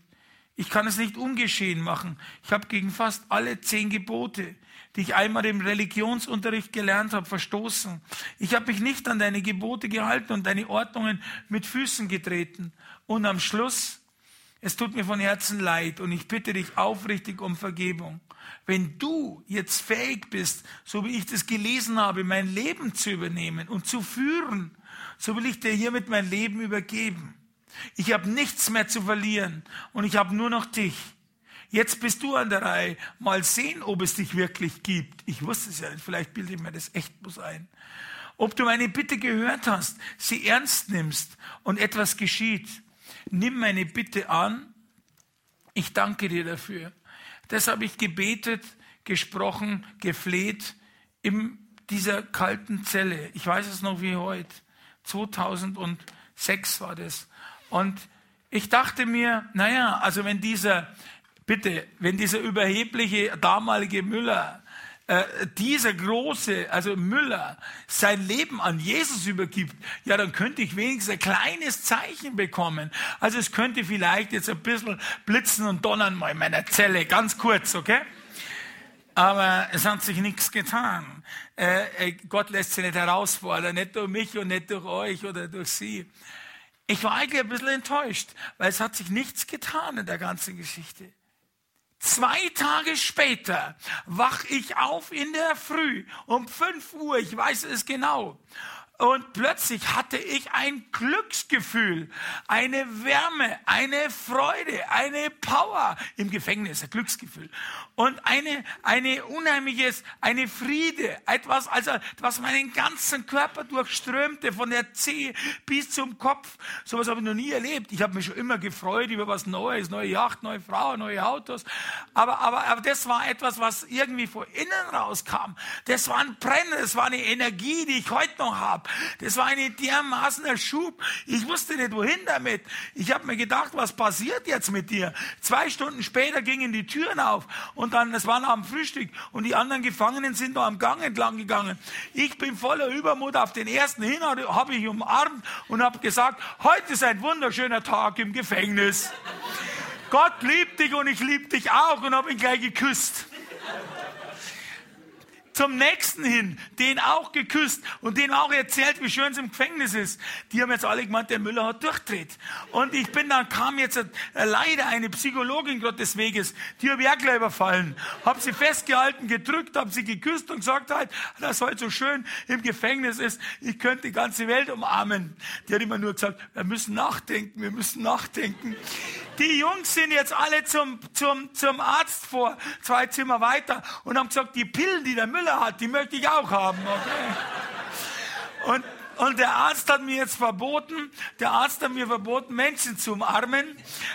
Ich kann es nicht ungeschehen machen. Ich habe gegen fast alle zehn Gebote, die ich einmal im Religionsunterricht gelernt habe, verstoßen. Ich habe mich nicht an deine Gebote gehalten und deine Ordnungen mit Füßen getreten. Und am Schluss, es tut mir von Herzen leid und ich bitte dich aufrichtig um Vergebung. Wenn du jetzt fähig bist, so wie ich das gelesen habe, mein Leben zu übernehmen und zu führen, so will ich dir hiermit mein Leben übergeben. Ich habe nichts mehr zu verlieren und ich habe nur noch dich. Jetzt bist du an der Reihe. Mal sehen, ob es dich wirklich gibt. Ich wusste es ja nicht, vielleicht bilde ich mir das echt bloß ein. Ob du meine Bitte gehört hast, sie ernst nimmst und etwas geschieht. Nimm meine Bitte an. Ich danke dir dafür. Das habe ich gebetet, gesprochen, gefleht in dieser kalten Zelle. Ich weiß es noch wie heute. 2006 war das. Und ich dachte mir, naja, also wenn dieser, bitte, wenn dieser überhebliche damalige Müller, äh, dieser große, also Müller, sein Leben an Jesus übergibt, ja, dann könnte ich wenigstens ein kleines Zeichen bekommen. Also es könnte vielleicht jetzt ein bisschen blitzen und donnern mal in meiner Zelle, ganz kurz, okay? Aber es hat sich nichts getan. Äh, äh Gott lässt sich nicht herausfordern, nicht durch mich und nicht durch euch oder durch sie. Ich war eigentlich ein bisschen enttäuscht, weil es hat sich nichts getan in der ganzen Geschichte. Zwei Tage später wach ich auf in der Früh um 5 Uhr, ich weiß es genau. Und plötzlich hatte ich ein Glücksgefühl, eine Wärme, eine Freude, eine Power im Gefängnis, ein Glücksgefühl. Und eine, eine unheimliches, eine Friede, etwas, also, was meinen ganzen Körper durchströmte, von der Zehe bis zum Kopf. Sowas habe ich noch nie erlebt. Ich habe mich schon immer gefreut über was Neues, neue Yacht, neue Frau, neue Autos. Aber, aber, aber das war etwas, was irgendwie von innen rauskam. Das war ein Brennen, das war eine Energie, die ich heute noch habe. Das war eine dermaßen Schub. Ich wusste nicht, wohin damit. Ich habe mir gedacht, was passiert jetzt mit dir? Zwei Stunden später gingen die Türen auf und dann, es war nach dem Frühstück und die anderen Gefangenen sind noch am Gang entlang gegangen. Ich bin voller Übermut auf den ersten hin, habe ich umarmt und habe gesagt, heute ist ein wunderschöner Tag im Gefängnis. Gott liebt dich und ich liebe dich auch und habe ihn gleich geküsst zum nächsten hin, den auch geküsst und den auch erzählt, wie schön es im Gefängnis ist. Die haben jetzt alle gemeint, der Müller hat durchdreht. Und ich bin dann, kam jetzt leider eine Psychologin Gottes Weges, die habe ich auch gleich überfallen. Hab sie festgehalten, gedrückt, habe sie geküsst und gesagt halt, dass heute so schön im Gefängnis ist, ich könnte die ganze Welt umarmen. Die hat immer nur gesagt, wir müssen nachdenken, wir müssen nachdenken. Die Jungs sind jetzt alle zum, zum, zum Arzt vor, zwei Zimmer weiter und haben gesagt, die Pillen, die der Müller hat, die möchte ich auch haben. Okay? Und und der Arzt hat mir jetzt verboten, der Arzt hat mir verboten, Menschen zu umarmen,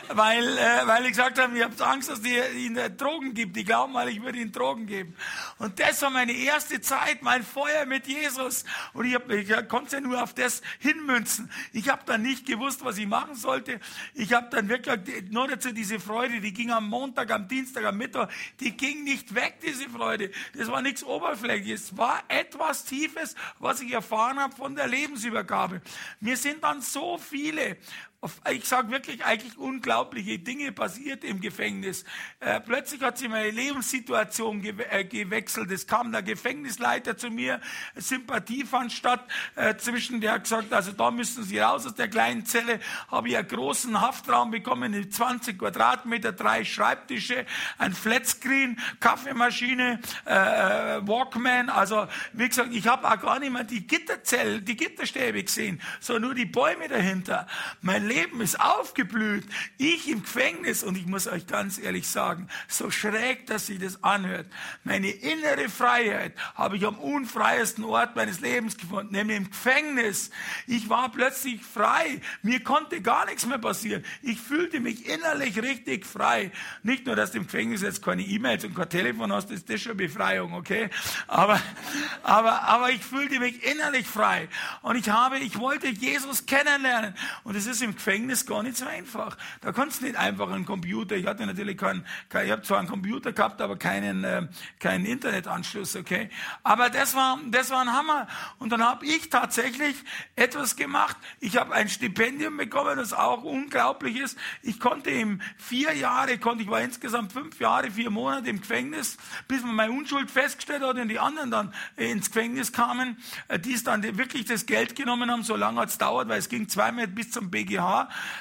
weil, äh, weil ich gesagt habe, ich habe Angst, dass die ihnen Drogen gibt. Die glauben mal, ich würde ihnen Drogen geben. Und das war meine erste Zeit, mein Feuer mit Jesus. Und ich, hab, ich konnte ja nur auf das hinmünzen. Ich habe dann nicht gewusst, was ich machen sollte. Ich habe dann wirklich nur dazu diese Freude, die ging am Montag, am Dienstag, am Mittwoch, die ging nicht weg, diese Freude. Das war nichts Oberflächliches. Es war etwas Tiefes, was ich erfahren habe von der Lebensübergabe. Mir sind dann so viele ich sage wirklich eigentlich unglaubliche Dinge passiert im Gefängnis. Äh, plötzlich hat sich meine Lebenssituation ge äh, gewechselt. Es kam der Gefängnisleiter zu mir, Sympathie fand statt äh, zwischen, der hat gesagt, also da müssen Sie raus aus der kleinen Zelle. Habe ich einen großen Haftraum bekommen, 20 Quadratmeter, drei Schreibtische, ein Flatscreen, Kaffeemaschine, äh, äh, Walkman. Also wie gesagt, ich habe auch gar nicht mehr die Gitterzellen, die Gitterstäbe gesehen, sondern nur die Bäume dahinter. Mein Leben ist aufgeblüht. Ich im Gefängnis und ich muss euch ganz ehrlich sagen, so schräg, dass sich das anhört, meine innere Freiheit habe ich am unfreiesten Ort meines Lebens gefunden, nämlich im Gefängnis. Ich war plötzlich frei. Mir konnte gar nichts mehr passieren. Ich fühlte mich innerlich richtig frei. Nicht nur, dass du im Gefängnis jetzt keine E-Mails und kein Telefon hast, ist das schon Befreiung, okay? Aber, aber, aber ich fühlte mich innerlich frei. Und ich habe, ich wollte Jesus kennenlernen. Und es ist im Gefängnis gar nicht so einfach. Da kannst du nicht einfach einen Computer, ich hatte natürlich keinen, kein, ich habe zwar einen Computer gehabt, aber keinen, äh, keinen Internetanschluss, okay? Aber das war, das war ein Hammer. Und dann habe ich tatsächlich etwas gemacht. Ich habe ein Stipendium bekommen, das auch unglaublich ist. Ich konnte im vier Jahre, konnte, ich war insgesamt fünf Jahre, vier Monate im Gefängnis, bis man meine Unschuld festgestellt hat und die anderen dann ins Gefängnis kamen, äh, die es dann wirklich das Geld genommen haben. So lange hat es dauert, weil es ging zweimal bis zum BGH.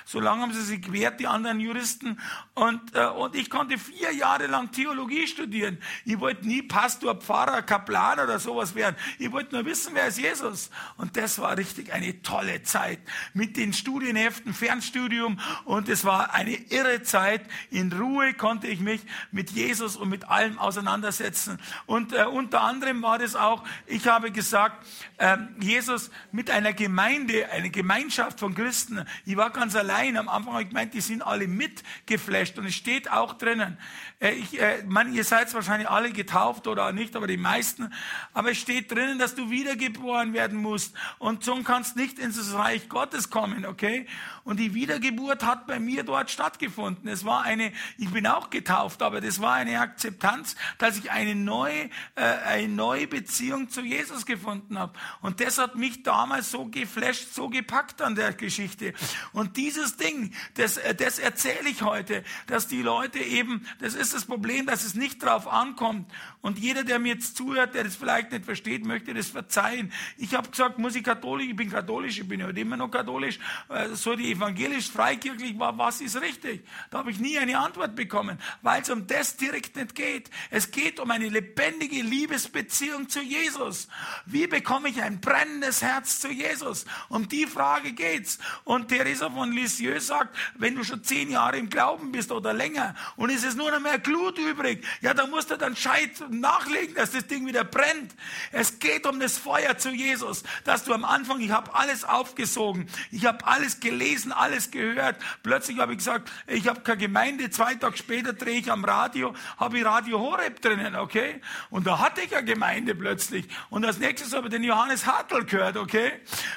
So lange haben sie sich gewehrt, die anderen Juristen. Und, äh, und ich konnte vier Jahre lang Theologie studieren. Ich wollte nie Pastor, Pfarrer, Kaplan oder sowas werden. Ich wollte nur wissen, wer ist Jesus. Und das war richtig eine tolle Zeit mit den Studienheften, Fernstudium. Und es war eine irre Zeit. In Ruhe konnte ich mich mit Jesus und mit allem auseinandersetzen. Und äh, unter anderem war das auch, ich habe gesagt, äh, Jesus mit einer Gemeinde, eine Gemeinschaft von Christen. Ich war ganz allein. Am Anfang habe ich gemeint, die sind alle mitgeflasht. Und es steht auch drinnen. Äh, ich, äh, man, ihr seid wahrscheinlich alle getauft oder nicht, aber die meisten. Aber es steht drinnen, dass du wiedergeboren werden musst. Und so kannst nicht ins Reich Gottes kommen, okay? Und die Wiedergeburt hat bei mir dort stattgefunden. Es war eine, ich bin auch getauft, aber das war eine Akzeptanz, dass ich eine neue, äh, eine neue Beziehung zu Jesus gefunden habe. Und das hat mich damals so geflasht, so gepackt an der Geschichte. Und dieses Ding, das, äh, das erzähle ich heute, dass die Leute eben, das ist das Problem, dass es nicht drauf ankommt. Und jeder, der mir jetzt zuhört, der das vielleicht nicht versteht, möchte das verzeihen. Ich habe gesagt, muss ich katholisch, ich bin katholisch, ich bin ja immer noch katholisch, äh, so die evangelisch freikirchlich war, was ist richtig? Da habe ich nie eine Antwort bekommen, weil es um das direkt nicht geht. Es geht um eine lebendige Liebesbeziehung zu Jesus. Wie bekomme ich ein brennendes Herz zu Jesus? Um die Frage geht's. Und Theresa von Lisieux sagt, wenn du schon zehn Jahre im Glauben bist oder länger und es ist nur noch mehr Glut übrig, ja, dann musst du dann Scheit nachlegen, dass das Ding wieder brennt. Es geht um das Feuer zu Jesus, dass du am Anfang, ich habe alles aufgesogen, ich habe alles gelesen, alles gehört. Plötzlich habe ich gesagt, ich habe keine Gemeinde. Zwei Tage später drehe ich am Radio, habe ich Radio Horeb drinnen, okay? Und da hatte ich eine Gemeinde plötzlich. Und als nächstes habe ich den Johannes Hartl gehört, okay?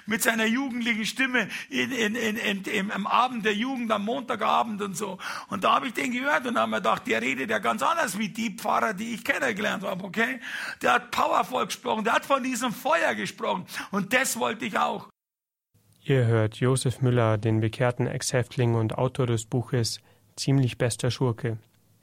Mit seiner jugendlichen Stimme in, in, in, in, im, am Abend der Jugend, am Montagabend und so. Und da habe ich den gehört und habe mir gedacht, der redet ja ganz anders wie die Pfarrer, die ich kennengelernt habe, okay? Der hat powervoll gesprochen, der hat von diesem Feuer gesprochen. Und das wollte ich auch. Ihr hört Josef Müller, den bekehrten Ex-Häftling und Autor des Buches Ziemlich bester Schurke.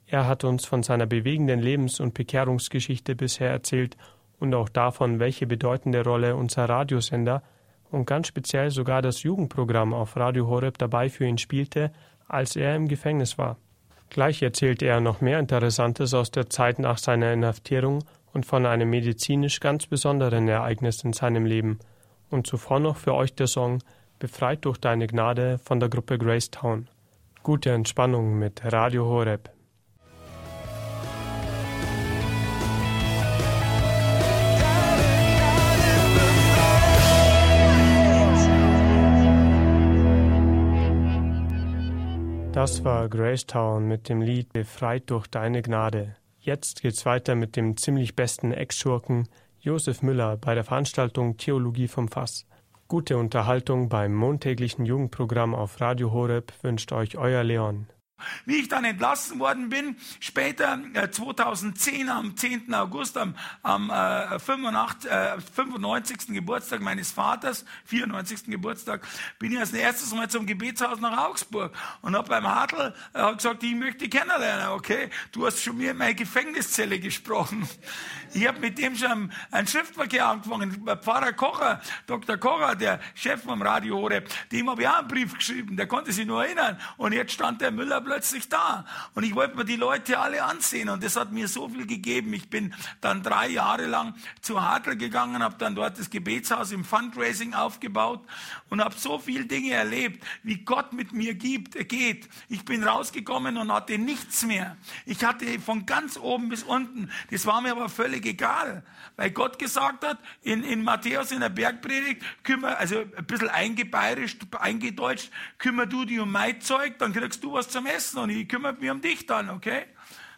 Er hat uns von seiner bewegenden Lebens- und Bekehrungsgeschichte bisher erzählt und auch davon, welche bedeutende Rolle unser Radiosender und ganz speziell sogar das Jugendprogramm auf Radio Horeb dabei für ihn spielte, als er im Gefängnis war. Gleich erzählte er noch mehr Interessantes aus der Zeit nach seiner Inhaftierung und von einem medizinisch ganz besonderen Ereignis in seinem Leben – und zuvor noch für euch der Song Befreit durch deine Gnade von der Gruppe Gracetown. Gute Entspannung mit Radio Horeb. Das war Gracetown mit dem Lied Befreit durch deine Gnade. Jetzt geht's weiter mit dem ziemlich besten Ex-Schurken Josef Müller bei der Veranstaltung Theologie vom Fass. Gute Unterhaltung beim montäglichen Jugendprogramm auf Radio Horeb wünscht euch euer Leon. Wie ich dann entlassen worden bin, später äh, 2010, am 10. August, am, am äh, 85, äh, 95. Geburtstag meines Vaters, 94. Geburtstag, bin ich als erstes Mal zum Gebetshaus nach Augsburg und habe beim Hartl äh, gesagt, ich möchte kennenlernen, okay? Du hast schon mir in meine Gefängniszelle gesprochen. Ich habe mit dem schon einen Schriftverkehr angefangen. Pfarrer Kocher, Dr. Kocher, der Chef vom Radio Horeb, dem habe ich auch einen Brief geschrieben, der konnte sich nur erinnern. Und jetzt stand der Müller plötzlich da. Und ich wollte mir die Leute alle ansehen. Und das hat mir so viel gegeben. Ich bin dann drei Jahre lang zu Hartl gegangen, habe dann dort das Gebetshaus im Fundraising aufgebaut und habe so viele Dinge erlebt, wie Gott mit mir gibt, geht. Ich bin rausgekommen und hatte nichts mehr. Ich hatte von ganz oben bis unten. Das war mir aber völlig egal, weil Gott gesagt hat, in, in Matthäus in der Bergpredigt, kümmer, also ein bisschen eingebeirischt, eingedeutscht, kümmer du dich um mein Zeug, dann kriegst du was zum Essen und ich kümmere mich um dich dann, okay?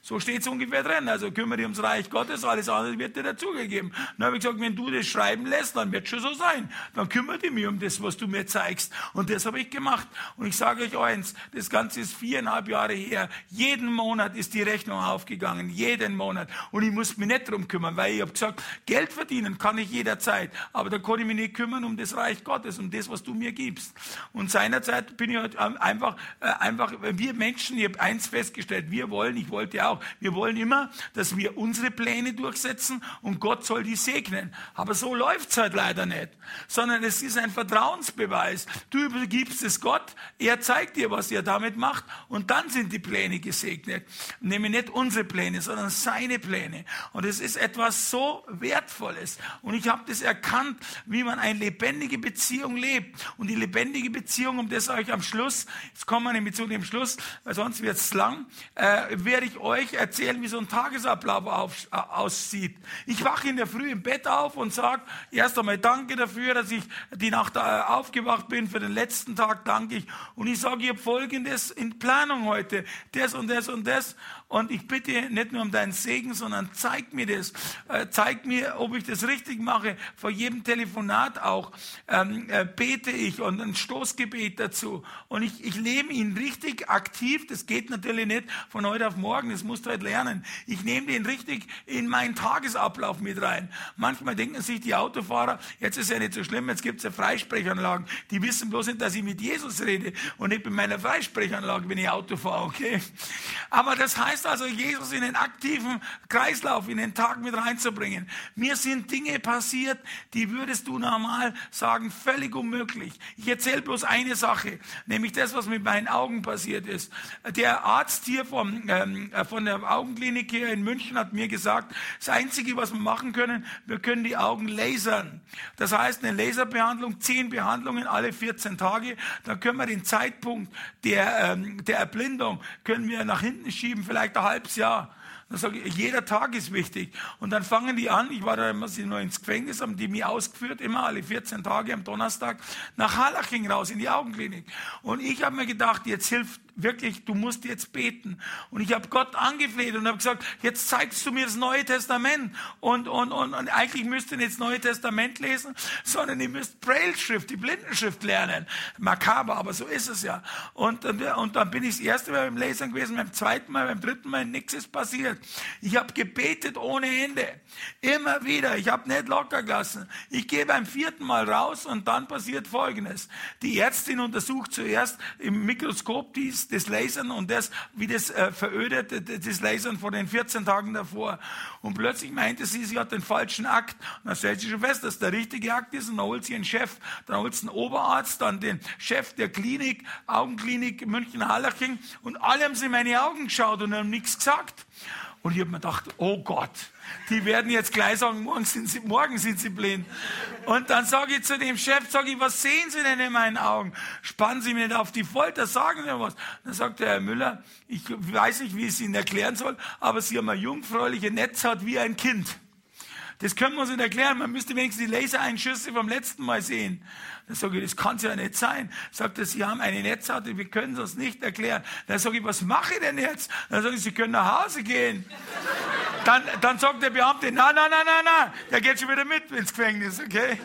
So steht es ungefähr drin. Also kümmere dich ums Reich Gottes, alles andere wird dir dazugegeben. Dann habe ich gesagt, wenn du das schreiben lässt, dann wird schon so sein. Dann kümmere dich mir um das, was du mir zeigst. Und das habe ich gemacht. Und ich sage euch eins, das Ganze ist viereinhalb Jahre her. Jeden Monat ist die Rechnung aufgegangen. Jeden Monat. Und ich muss mich nicht drum kümmern, weil ich habe gesagt, Geld verdienen kann ich jederzeit. Aber da kann ich mich nicht kümmern um das Reich Gottes, um das, was du mir gibst. Und seinerzeit bin ich halt einfach, äh, einfach, wir Menschen, ich habe eins festgestellt, wir wollen, ich wollte auch, wir wollen immer, dass wir unsere Pläne durchsetzen und Gott soll die segnen. Aber so läuft's halt leider nicht. Sondern es ist ein Vertrauensbeweis. Du übergibst es Gott, er zeigt dir, was er damit macht und dann sind die Pläne gesegnet. Nämlich nicht unsere Pläne, sondern seine Pläne. Und es ist etwas so Wertvolles. Und ich habe das erkannt, wie man eine lebendige Beziehung lebt. Und die lebendige Beziehung, um das euch am Schluss, jetzt kommen wir nämlich zu dem Schluss, weil sonst wird's lang, äh, werde ich euch erzählen, wie so ein Tagesablauf auf, äh, aussieht. Ich wache in der Früh im Bett auf und sage, erst einmal danke dafür, dass ich die Nacht äh, aufgewacht bin. Für den letzten Tag danke ich. Und ich sage, ich habe Folgendes in Planung heute. Das und das und das. Und ich bitte nicht nur um deinen Segen, sondern zeig mir das. Äh, zeig mir, ob ich das richtig mache. Vor jedem Telefonat auch ähm, äh, bete ich und ein Stoßgebet dazu. Und ich, ich lebe ihn richtig aktiv. Das geht natürlich nicht von heute auf morgen. Das musst du halt lernen. Ich nehme den richtig in meinen Tagesablauf mit rein. Manchmal denken sich die Autofahrer, jetzt ist ja nicht so schlimm, jetzt gibt es ja Freisprechanlagen. Die wissen bloß nicht, dass ich mit Jesus rede und nicht mit meiner Freisprechanlage, wenn ich Auto fahre, okay? Aber das heißt, also, Jesus in den aktiven Kreislauf, in den Tag mit reinzubringen. Mir sind Dinge passiert, die würdest du normal sagen, völlig unmöglich. Ich erzähle bloß eine Sache, nämlich das, was mit meinen Augen passiert ist. Der Arzt hier vom, ähm, äh, von der Augenklinik hier in München hat mir gesagt, das Einzige, was wir machen können, wir können die Augen lasern. Das heißt, eine Laserbehandlung, zehn Behandlungen alle 14 Tage, dann können wir den Zeitpunkt der, ähm, der Erblindung, können wir nach hinten schieben, vielleicht ein halbes Jahr. Dann sage ich, jeder Tag ist wichtig. Und dann fangen die an, ich war da immer sie nur ins Gefängnis, haben die mich ausgeführt, immer alle 14 Tage am Donnerstag, nach Harlaching raus in die Augenklinik. Und ich habe mir gedacht, jetzt hilft wirklich, du musst jetzt beten. Und ich habe Gott angefleht und habe gesagt, jetzt zeigst du mir das Neue Testament. Und, und, und, und eigentlich müsst ihr nicht das Neue Testament lesen, sondern ihr müsst Braille-Schrift, die Blindenschrift lernen. Makaber, aber so ist es ja. Und, und, und dann bin ich das erste Mal beim Lesen gewesen, beim zweiten Mal, beim dritten Mal, nichts ist passiert. Ich habe gebetet ohne Ende. Immer wieder. Ich habe nicht locker gelassen. Ich gehe beim vierten Mal raus und dann passiert Folgendes. Die Ärztin untersucht zuerst im Mikroskop das Lasern und das, wie das äh, verödet, das Lasern vor den 14 Tagen davor. Und plötzlich meinte sie, sie hat den falschen Akt. Und dann stellt sie schon fest, dass der richtige Akt ist und dann holt sie einen Chef, dann holt sie einen Oberarzt, dann den Chef der Klinik, Augenklinik München-Hallaching und alle haben sie in meine Augen geschaut und haben nichts gesagt. Und ich habe mir gedacht, oh Gott, die werden jetzt gleich sagen, morgen sind sie, morgen sind sie blind. Und dann sage ich zu dem Chef, sage ich, was sehen Sie denn in meinen Augen? Spannen Sie mir nicht auf die Folter, sagen Sie was. Dann sagt der Herr Müller, ich weiß nicht, wie ich es Ihnen erklären soll, aber Sie haben eine jungfräuliche Netzhaut wie ein Kind. Das können wir uns nicht erklären. Man müsste wenigstens die Lasereinschüsse vom letzten Mal sehen. Dann sage ich, das kann es ja nicht sein. Sagt er, Sie haben eine Netzhaut, wir können uns nicht erklären. Dann sage ich, was mache ich denn jetzt? Dann sage ich, Sie können nach Hause gehen. Dann, dann sagt der Beamte, nein, nein, nein, nein, nein, der geht schon wieder mit ins Gefängnis, okay?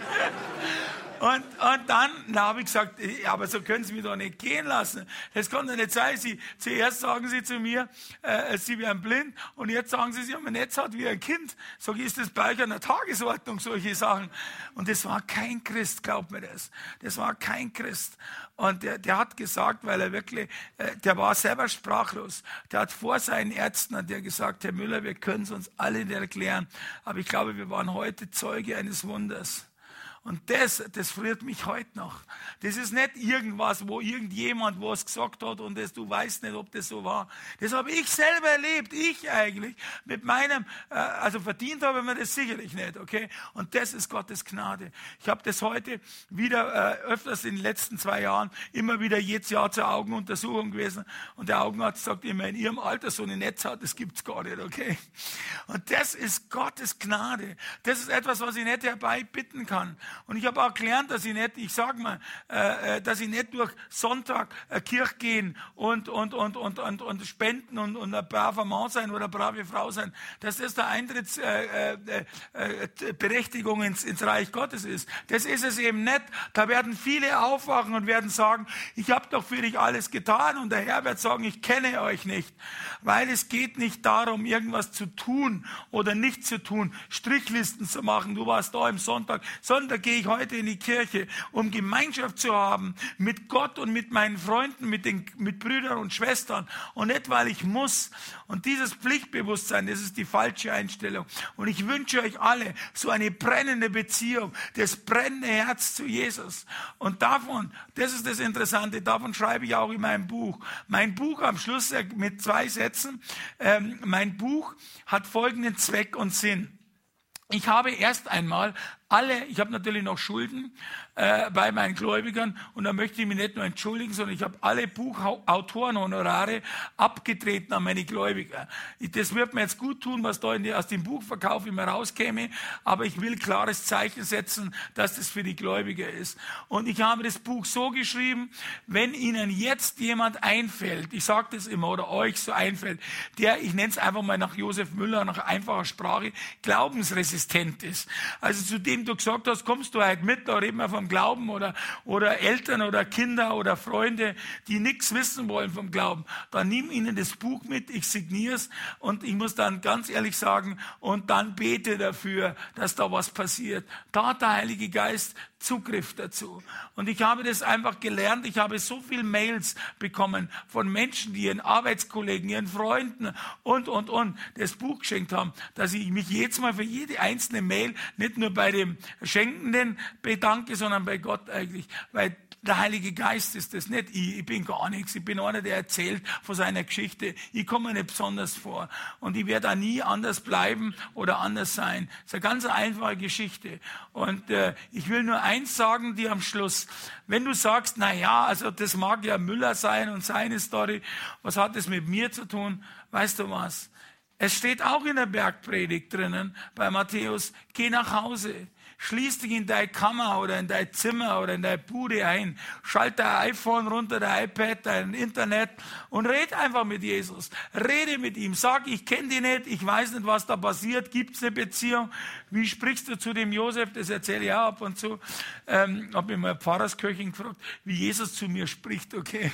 Und, und dann, dann habe ich gesagt, ja, aber so können Sie mich doch nicht gehen lassen. Das kann doch nicht sein. Sie, zuerst sagen Sie zu mir, äh, Sie wären blind und jetzt sagen Sie, Sie haben ein Netzhaut wie ein Kind. Ich, ist das bei euch an der Tagesordnung, solche Sachen? Und das war kein Christ, glaubt mir das. Das war kein Christ. Und der, der hat gesagt, weil er wirklich, äh, der war selber sprachlos. Der hat vor seinen Ärzten hat der gesagt, Herr Müller, wir können es uns alle nicht erklären. Aber ich glaube, wir waren heute Zeuge eines Wunders. Und das, das friert mich heute noch. Das ist nicht irgendwas, wo irgendjemand was gesagt hat und das, du weißt nicht, ob das so war. Das habe ich selber erlebt, ich eigentlich, mit meinem, äh, also verdient habe ich mir das sicherlich nicht, okay? Und das ist Gottes Gnade. Ich habe das heute wieder äh, öfters in den letzten zwei Jahren immer wieder jedes Jahr zur Augenuntersuchung gewesen und der Augenarzt sagt immer, in ihrem Alter so eine Netzhaut, das gibt's gar nicht, okay? Und das ist Gottes Gnade. Das ist etwas, was ich nicht herbeibitten kann. Und ich habe auch gelernt, dass ich nicht, ich sage mal, äh, äh, dass ich nicht durch Sonntag äh, Kirche gehen und, und, und, und, und, und spenden und, und ein braver Mann sein oder eine brave Frau sein, dass das der Eintrittsberechtigung äh, äh, äh, ins, ins Reich Gottes ist. Das ist es eben nicht. Da werden viele aufwachen und werden sagen, ich habe doch für dich alles getan und der Herr wird sagen, ich kenne euch nicht. Weil es geht nicht darum, irgendwas zu tun oder nicht zu tun, Strichlisten zu machen. Du warst da im Sonntag. Sonntag gehe ich heute in die Kirche, um Gemeinschaft zu haben mit Gott und mit meinen Freunden, mit den mit Brüdern und Schwestern und nicht, weil ich muss. Und dieses Pflichtbewusstsein, das ist die falsche Einstellung. Und ich wünsche euch alle so eine brennende Beziehung, das brennende Herz zu Jesus. Und davon, das ist das Interessante, davon schreibe ich auch in meinem Buch. Mein Buch am Schluss mit zwei Sätzen, ähm, mein Buch hat folgenden Zweck und Sinn. Ich habe erst einmal alle, ich habe natürlich noch Schulden äh, bei meinen Gläubigern und da möchte ich mich nicht nur entschuldigen, sondern ich habe alle Buchautorenhonorare abgetreten an meine Gläubiger. Das wird mir jetzt gut tun, was da die, aus dem Buchverkauf immer rauskäme, aber ich will klares Zeichen setzen, dass das für die Gläubiger ist. Und ich habe das Buch so geschrieben, wenn Ihnen jetzt jemand einfällt, ich sage das immer, oder euch so einfällt, der, ich nenne es einfach mal nach Josef Müller, nach einfacher Sprache, glaubensresistent ist. Also zu dem dem du gesagt hast, kommst du heute mit, da reden wir vom Glauben oder, oder Eltern oder Kinder oder Freunde, die nichts wissen wollen vom Glauben, dann nimm ihnen das Buch mit, ich signiere es und ich muss dann ganz ehrlich sagen, und dann bete dafür, dass da was passiert. Da hat der Heilige Geist Zugriff dazu. Und ich habe das einfach gelernt. Ich habe so viele Mails bekommen von Menschen, die ihren Arbeitskollegen, ihren Freunden und, und, und das Buch geschenkt haben, dass ich mich jedes Mal für jede einzelne Mail nicht nur bei dem Schenkenden bedanke, sondern bei Gott eigentlich. Weil der Heilige Geist ist das nicht ich. Ich bin gar nichts. Ich bin einer, der erzählt von seiner Geschichte. Ich komme nicht besonders vor. Und ich werde auch nie anders bleiben oder anders sein. Das ist eine ganz einfache Geschichte. Und äh, ich will nur eins sagen dir am Schluss. Wenn du sagst, na ja, also das mag ja Müller sein und seine Story, was hat das mit mir zu tun? Weißt du was? Es steht auch in der Bergpredigt drinnen bei Matthäus, geh nach Hause. Schließ dich in deine Kammer oder in dein Zimmer oder in deine Bude ein. Schalt dein iPhone runter, dein iPad, dein Internet und red einfach mit Jesus. Rede mit ihm. Sag, ich kenne dich nicht, ich weiß nicht, was da passiert. Gibt es eine Beziehung? Wie sprichst du zu dem Josef? Das erzähle ich auch ab und zu. Ähm, habe ich mal Pfarrersköchin gefragt, wie Jesus zu mir spricht. Okay,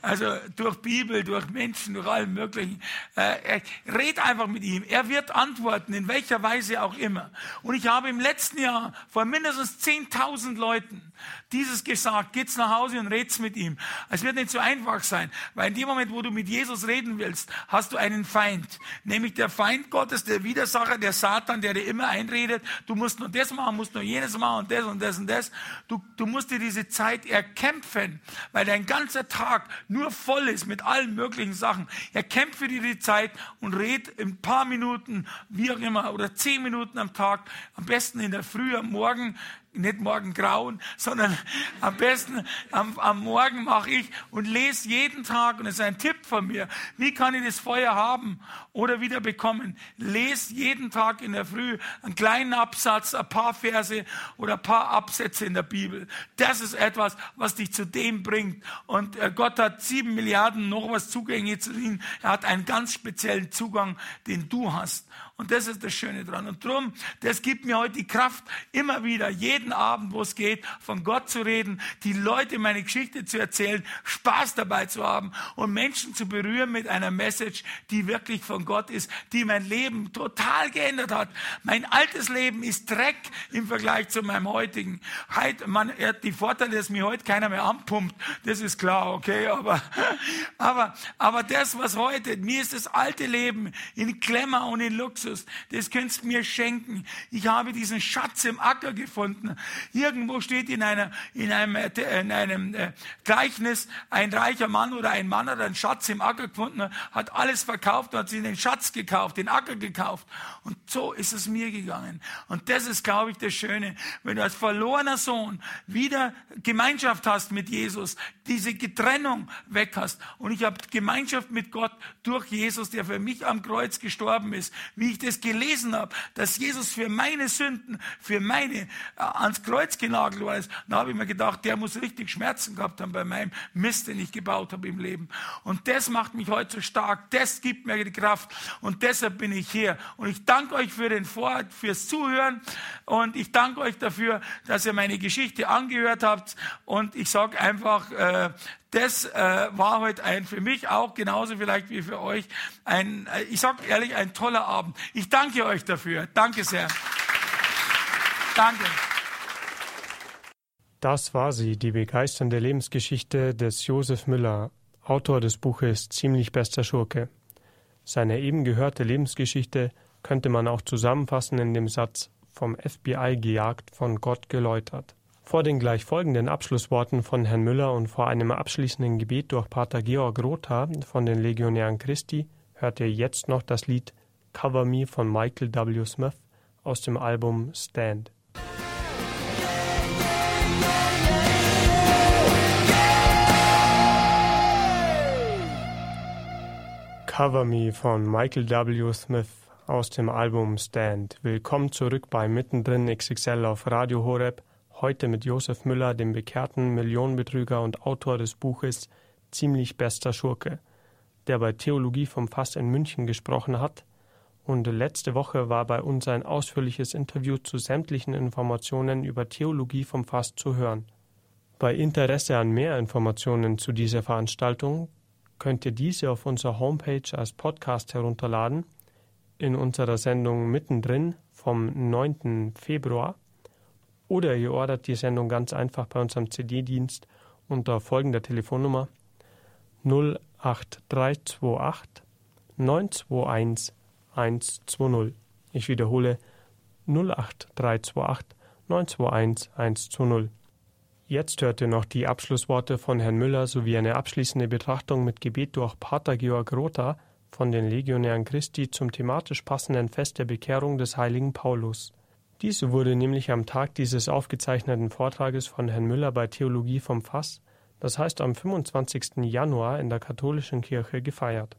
also durch Bibel, durch Menschen, durch allen möglichen. Äh, red einfach mit ihm. Er wird antworten, in welcher Weise auch immer. Und ich habe im letzten Jahr Jahr vor mindestens 10.000 Leuten dieses gesagt, geht's nach Hause und red's mit ihm. Es wird nicht so einfach sein, weil in dem Moment, wo du mit Jesus reden willst, hast du einen Feind. Nämlich der Feind Gottes, der Widersacher, der Satan, der dir immer einredet, du musst nur das machen, musst nur jenes machen und das und das und das. Du, du musst dir diese Zeit erkämpfen, weil dein ganzer Tag nur voll ist mit allen möglichen Sachen. Erkämpfe dir die Zeit und red in ein paar Minuten, wie auch immer, oder zehn Minuten am Tag, am besten in der Früh, am Morgen, nicht morgen grauen, sondern am besten am, am Morgen mache ich und lese jeden Tag, und das ist ein Tipp von mir, wie kann ich das Feuer haben oder wieder bekommen? Lese jeden Tag in der Früh einen kleinen Absatz, ein paar Verse oder ein paar Absätze in der Bibel. Das ist etwas, was dich zu dem bringt. Und äh, Gott hat sieben Milliarden noch was zugänglich zu ihm. Er hat einen ganz speziellen Zugang, den du hast. Und das ist das Schöne dran. Und drum, das gibt mir heute die Kraft, immer wieder, jeden Abend, wo es geht, von Gott zu reden, die Leute meine Geschichte zu erzählen, Spaß dabei zu haben und Menschen zu berühren mit einer Message, die wirklich von Gott ist, die mein Leben total geändert hat. Mein altes Leben ist Dreck im Vergleich zu meinem heutigen. Heute, man, die Vorteile, dass mir heute keiner mehr anpumpt, das ist klar, okay, aber, aber, aber das, was heute, mir ist das alte Leben in Klemmer und in Luxus, Jesus, das könntest du mir schenken. Ich habe diesen Schatz im Acker gefunden. Irgendwo steht in, einer, in einem, äh, in einem äh, Gleichnis, ein reicher Mann oder ein Mann hat einen Schatz im Acker gefunden, hat alles verkauft und hat sich den Schatz gekauft, den Acker gekauft. Und so ist es mir gegangen. Und das ist, glaube ich, das Schöne, wenn du als verlorener Sohn wieder Gemeinschaft hast mit Jesus, diese Getrennung weg hast. Und ich habe Gemeinschaft mit Gott durch Jesus, der für mich am Kreuz gestorben ist, wie ich das gelesen habe, dass Jesus für meine Sünden, für meine äh, ans Kreuz genagelt worden ist. Da habe ich mir gedacht, der muss richtig Schmerzen gehabt haben bei meinem Mist, den ich gebaut habe im Leben. Und das macht mich heute so stark. Das gibt mir die Kraft. Und deshalb bin ich hier. Und ich danke euch für den Vor fürs Zuhören. Und ich danke euch dafür, dass ihr meine Geschichte angehört habt. Und ich sage einfach, äh, das äh, war heute ein für mich auch genauso vielleicht wie für euch ein, äh, ich sage ehrlich, ein toller Abend. Ich danke euch dafür. Danke sehr. Danke. Das war sie, die begeisternde Lebensgeschichte des Josef Müller, Autor des Buches Ziemlich bester Schurke. Seine eben gehörte Lebensgeschichte könnte man auch zusammenfassen in dem Satz vom FBI gejagt, von Gott geläutert. Vor den gleich folgenden Abschlussworten von Herrn Müller und vor einem abschließenden Gebet durch Pater Georg Rotha von den Legionären Christi hört ihr jetzt noch das Lied Cover Me von Michael W. Smith aus dem Album Stand. Cover Me von Michael W. Smith aus dem Album Stand. Willkommen zurück bei Mittendrin XXL auf Radio Horeb Heute mit Josef Müller, dem bekehrten Millionenbetrüger und Autor des Buches Ziemlich bester Schurke, der bei Theologie vom Fass in München gesprochen hat. Und letzte Woche war bei uns ein ausführliches Interview zu sämtlichen Informationen über Theologie vom Fass zu hören. Bei Interesse an mehr Informationen zu dieser Veranstaltung könnt ihr diese auf unserer Homepage als Podcast herunterladen. In unserer Sendung mittendrin vom 9. Februar oder ihr ordert die Sendung ganz einfach bei unserem CD-Dienst unter folgender Telefonnummer 08328 921 120. Ich wiederhole 08328 921 120. Jetzt hört ihr noch die Abschlussworte von Herrn Müller sowie eine abschließende Betrachtung mit Gebet durch Pater Georg Rotha von den Legionären Christi zum thematisch passenden Fest der Bekehrung des heiligen Paulus. Dies wurde nämlich am Tag dieses aufgezeichneten Vortrages von Herrn Müller bei Theologie vom Fass, das heißt am 25. Januar in der katholischen Kirche gefeiert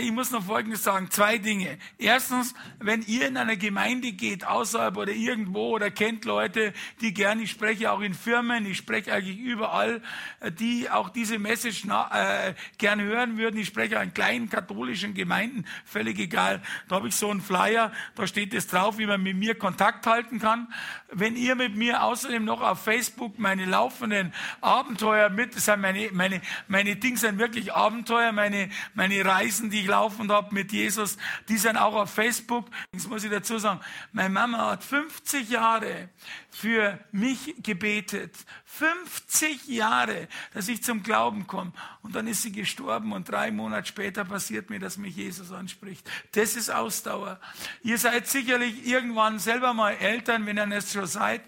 ich muss noch Folgendes sagen, zwei Dinge. Erstens, wenn ihr in einer Gemeinde geht, außerhalb oder irgendwo oder kennt Leute, die gerne, ich spreche auch in Firmen, ich spreche eigentlich überall, äh, die auch diese Message äh, gern hören würden. Ich spreche auch in kleinen katholischen Gemeinden, völlig egal. Da habe ich so einen Flyer, da steht es drauf, wie man mit mir Kontakt halten kann. Wenn ihr mit mir außerdem noch auf Facebook meine laufenden Abenteuer mit, das sind meine, meine, meine Dinge sind wirklich Abenteuer, meine, meine Reisen, die ich laufen habe mit Jesus, die sind auch auf Facebook. Das muss ich dazu sagen. Meine Mama hat 50 Jahre für mich gebetet. 50 Jahre, dass ich zum Glauben komme. Und dann ist sie gestorben und drei Monate später passiert mir, dass mich Jesus anspricht. Das ist Ausdauer. Ihr seid sicherlich irgendwann selber mal Eltern, wenn ihr nicht schon seid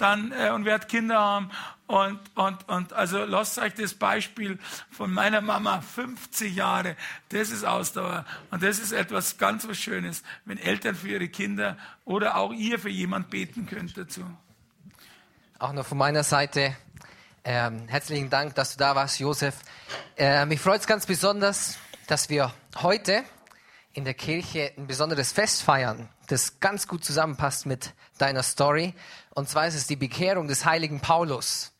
dann äh, und werdet Kinder haben. Und, und, und also lasst euch das Beispiel von meiner Mama 50 Jahre, das ist Ausdauer. Und das ist etwas ganz was Schönes, wenn Eltern für ihre Kinder oder auch ihr für jemand beten könnt dazu. Auch noch von meiner Seite ähm, herzlichen Dank, dass du da warst, Josef. Äh, mich freut es ganz besonders, dass wir heute in der Kirche ein besonderes Fest feiern, das ganz gut zusammenpasst mit deiner Story. Und zwar ist es die Bekehrung des heiligen Paulus.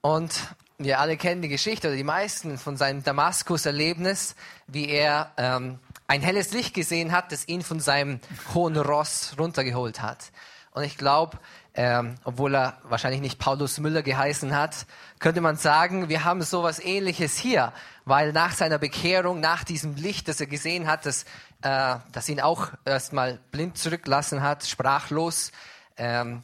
Und wir alle kennen die Geschichte, oder die meisten von seinem Damaskus-Erlebnis, wie er ähm, ein helles Licht gesehen hat, das ihn von seinem hohen Ross runtergeholt hat. Und ich glaube, ähm, obwohl er wahrscheinlich nicht Paulus Müller geheißen hat, könnte man sagen, wir haben sowas ähnliches hier, weil nach seiner Bekehrung, nach diesem Licht, das er gesehen hat, das, äh, das ihn auch erstmal blind zurücklassen hat, sprachlos, ähm,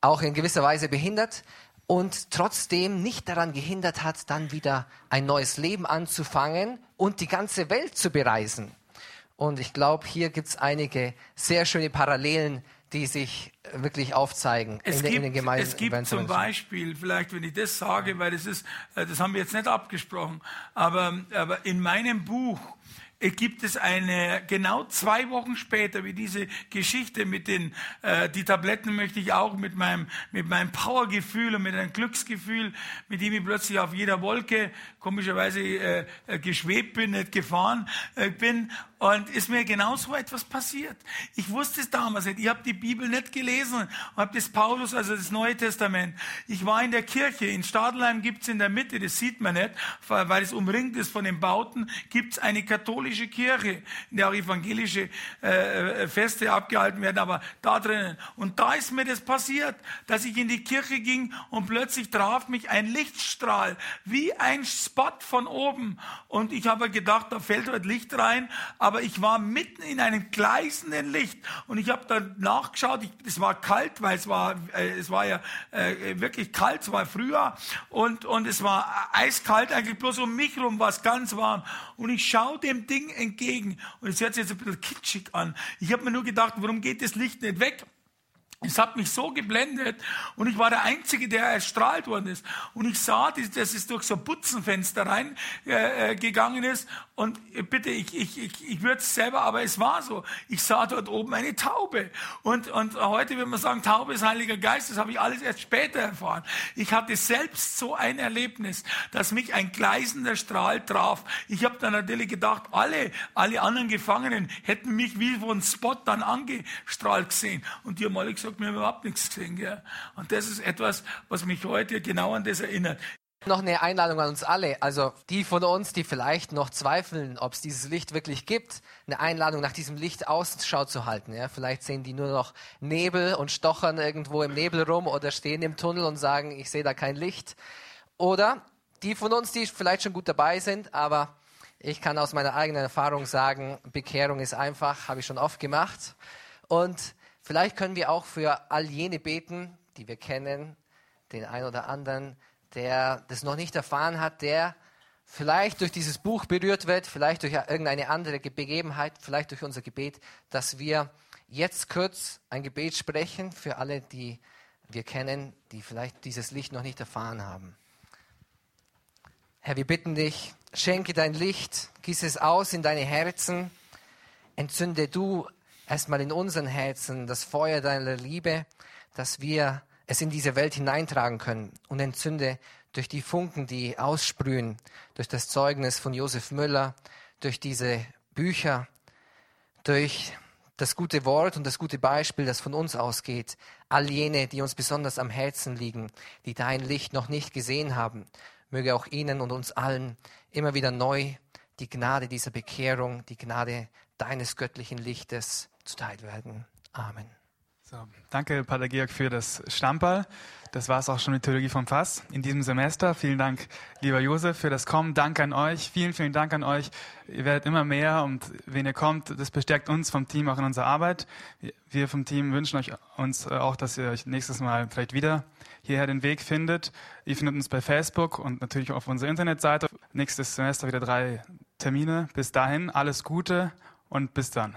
auch in gewisser Weise behindert und trotzdem nicht daran gehindert hat, dann wieder ein neues Leben anzufangen und die ganze Welt zu bereisen. Und ich glaube, hier gibt es einige sehr schöne Parallelen, die sich wirklich aufzeigen es in, gibt, in den Gemeinden. Es gibt zum Beispiel, vielleicht wenn ich das sage, weil das ist, äh, das haben wir jetzt nicht abgesprochen, aber, aber in meinem Buch gibt es eine, genau zwei Wochen später, wie diese Geschichte mit den, äh, die Tabletten möchte ich auch mit meinem, mit meinem Powergefühl und mit einem Glücksgefühl, mit dem ich plötzlich auf jeder Wolke komischerweise äh, äh geschwebt bin, nicht gefahren äh, bin. Und ist mir genau so etwas passiert. Ich wusste es damals nicht. Ich habe die Bibel nicht gelesen und habe das Paulus, also das Neue Testament. Ich war in der Kirche. In Stadelheim gibt's in der Mitte, das sieht man nicht, weil es umringt ist von den Bauten, gibt's eine katholische Kirche, in der auch evangelische äh, Feste abgehalten werden, aber da drinnen. Und da ist mir das passiert, dass ich in die Kirche ging und plötzlich traf mich ein Lichtstrahl, wie ein Spot von oben. Und ich habe gedacht, da fällt heute Licht rein, aber ich war mitten in einem gleißenden Licht und ich habe dann nachgeschaut, ich, es war kalt, weil es war, äh, es war ja äh, wirklich kalt, es war Frühjahr und, und es war eiskalt, eigentlich bloß um mich rum war es ganz warm und ich schaue dem Ding entgegen und es hört sich jetzt ein bisschen kitschig an. Ich habe mir nur gedacht, warum geht das Licht nicht weg? Es hat mich so geblendet und ich war der Einzige, der erstrahlt worden ist. Und ich sah, dass es durch so ein Butzenfenster rein äh, äh ist. Und bitte, ich, ich, ich, ich würde es selber, aber es war so. Ich sah dort oben eine Taube. Und, und heute würde man sagen, Taube ist Heiliger Geist. Das habe ich alles erst später erfahren. Ich hatte selbst so ein Erlebnis, dass mich ein gleißender Strahl traf. Ich habe dann natürlich gedacht, alle, alle anderen Gefangenen hätten mich wie von Spot dann angestrahlt gesehen. Und die haben alle gesagt, wir haben überhaupt nichts gesehen. Gell? Und das ist etwas, was mich heute genau an das erinnert. Noch eine Einladung an uns alle, also die von uns, die vielleicht noch zweifeln, ob es dieses Licht wirklich gibt, eine Einladung nach diesem Licht Ausschau zu halten. Ja? Vielleicht sehen die nur noch Nebel und stochern irgendwo im Nebel rum oder stehen im Tunnel und sagen, ich sehe da kein Licht. Oder die von uns, die vielleicht schon gut dabei sind, aber ich kann aus meiner eigenen Erfahrung sagen, Bekehrung ist einfach, habe ich schon oft gemacht. Und Vielleicht können wir auch für all jene beten, die wir kennen, den einen oder anderen, der das noch nicht erfahren hat, der vielleicht durch dieses Buch berührt wird, vielleicht durch irgendeine andere Begebenheit, vielleicht durch unser Gebet, dass wir jetzt kurz ein Gebet sprechen für alle, die wir kennen, die vielleicht dieses Licht noch nicht erfahren haben. Herr, wir bitten dich, schenke dein Licht, gieß es aus in deine Herzen, entzünde du erstmal in unseren Herzen das Feuer deiner Liebe, dass wir es in diese Welt hineintragen können und entzünde durch die Funken, die aussprühen, durch das Zeugnis von Josef Müller, durch diese Bücher, durch das gute Wort und das gute Beispiel, das von uns ausgeht, all jene, die uns besonders am Herzen liegen, die dein Licht noch nicht gesehen haben, möge auch ihnen und uns allen immer wieder neu die Gnade dieser Bekehrung, die Gnade deines göttlichen Lichtes zuteil werden. Amen. So, danke, Pater Georg, für das Stammball. Das war es auch schon mit Theologie vom Fass in diesem Semester. Vielen Dank, lieber Josef, für das Kommen. Danke an euch. Vielen, vielen Dank an euch. Ihr werdet immer mehr und wenn ihr kommt, das bestärkt uns vom Team auch in unserer Arbeit. Wir vom Team wünschen euch uns äh, auch, dass ihr euch nächstes Mal vielleicht wieder hierher den Weg findet. Ihr findet uns bei Facebook und natürlich auf unserer Internetseite. Nächstes Semester wieder drei Termine. Bis dahin, alles Gute und bis dann.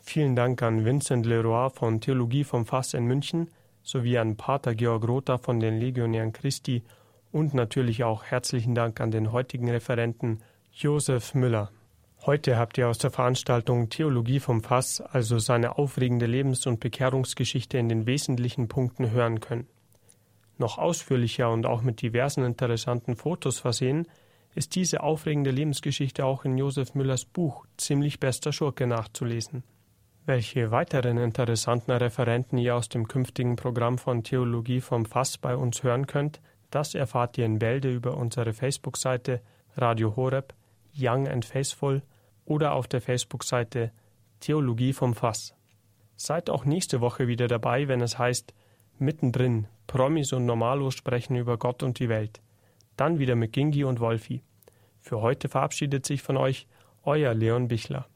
Vielen Dank an Vincent Leroy von Theologie vom Fass in München sowie an Pater Georg Rother von den Legionären Christi und natürlich auch herzlichen Dank an den heutigen Referenten Josef Müller. Heute habt ihr aus der Veranstaltung Theologie vom Fass also seine aufregende Lebens- und Bekehrungsgeschichte in den wesentlichen Punkten hören können. Noch ausführlicher und auch mit diversen interessanten Fotos versehen, ist diese aufregende Lebensgeschichte auch in Josef Müllers Buch Ziemlich bester Schurke nachzulesen. Welche weiteren interessanten Referenten ihr aus dem künftigen Programm von Theologie vom Fass bei uns hören könnt, das erfahrt ihr in Bälde über unsere Facebook-Seite Radio Horeb, Young and Faithful oder auf der Facebook-Seite Theologie vom Fass. Seid auch nächste Woche wieder dabei, wenn es heißt Mittendrin, Promis und Normalos sprechen über Gott und die Welt. Dann wieder mit Gingi und Wolfi. Für heute verabschiedet sich von euch euer Leon Bichler.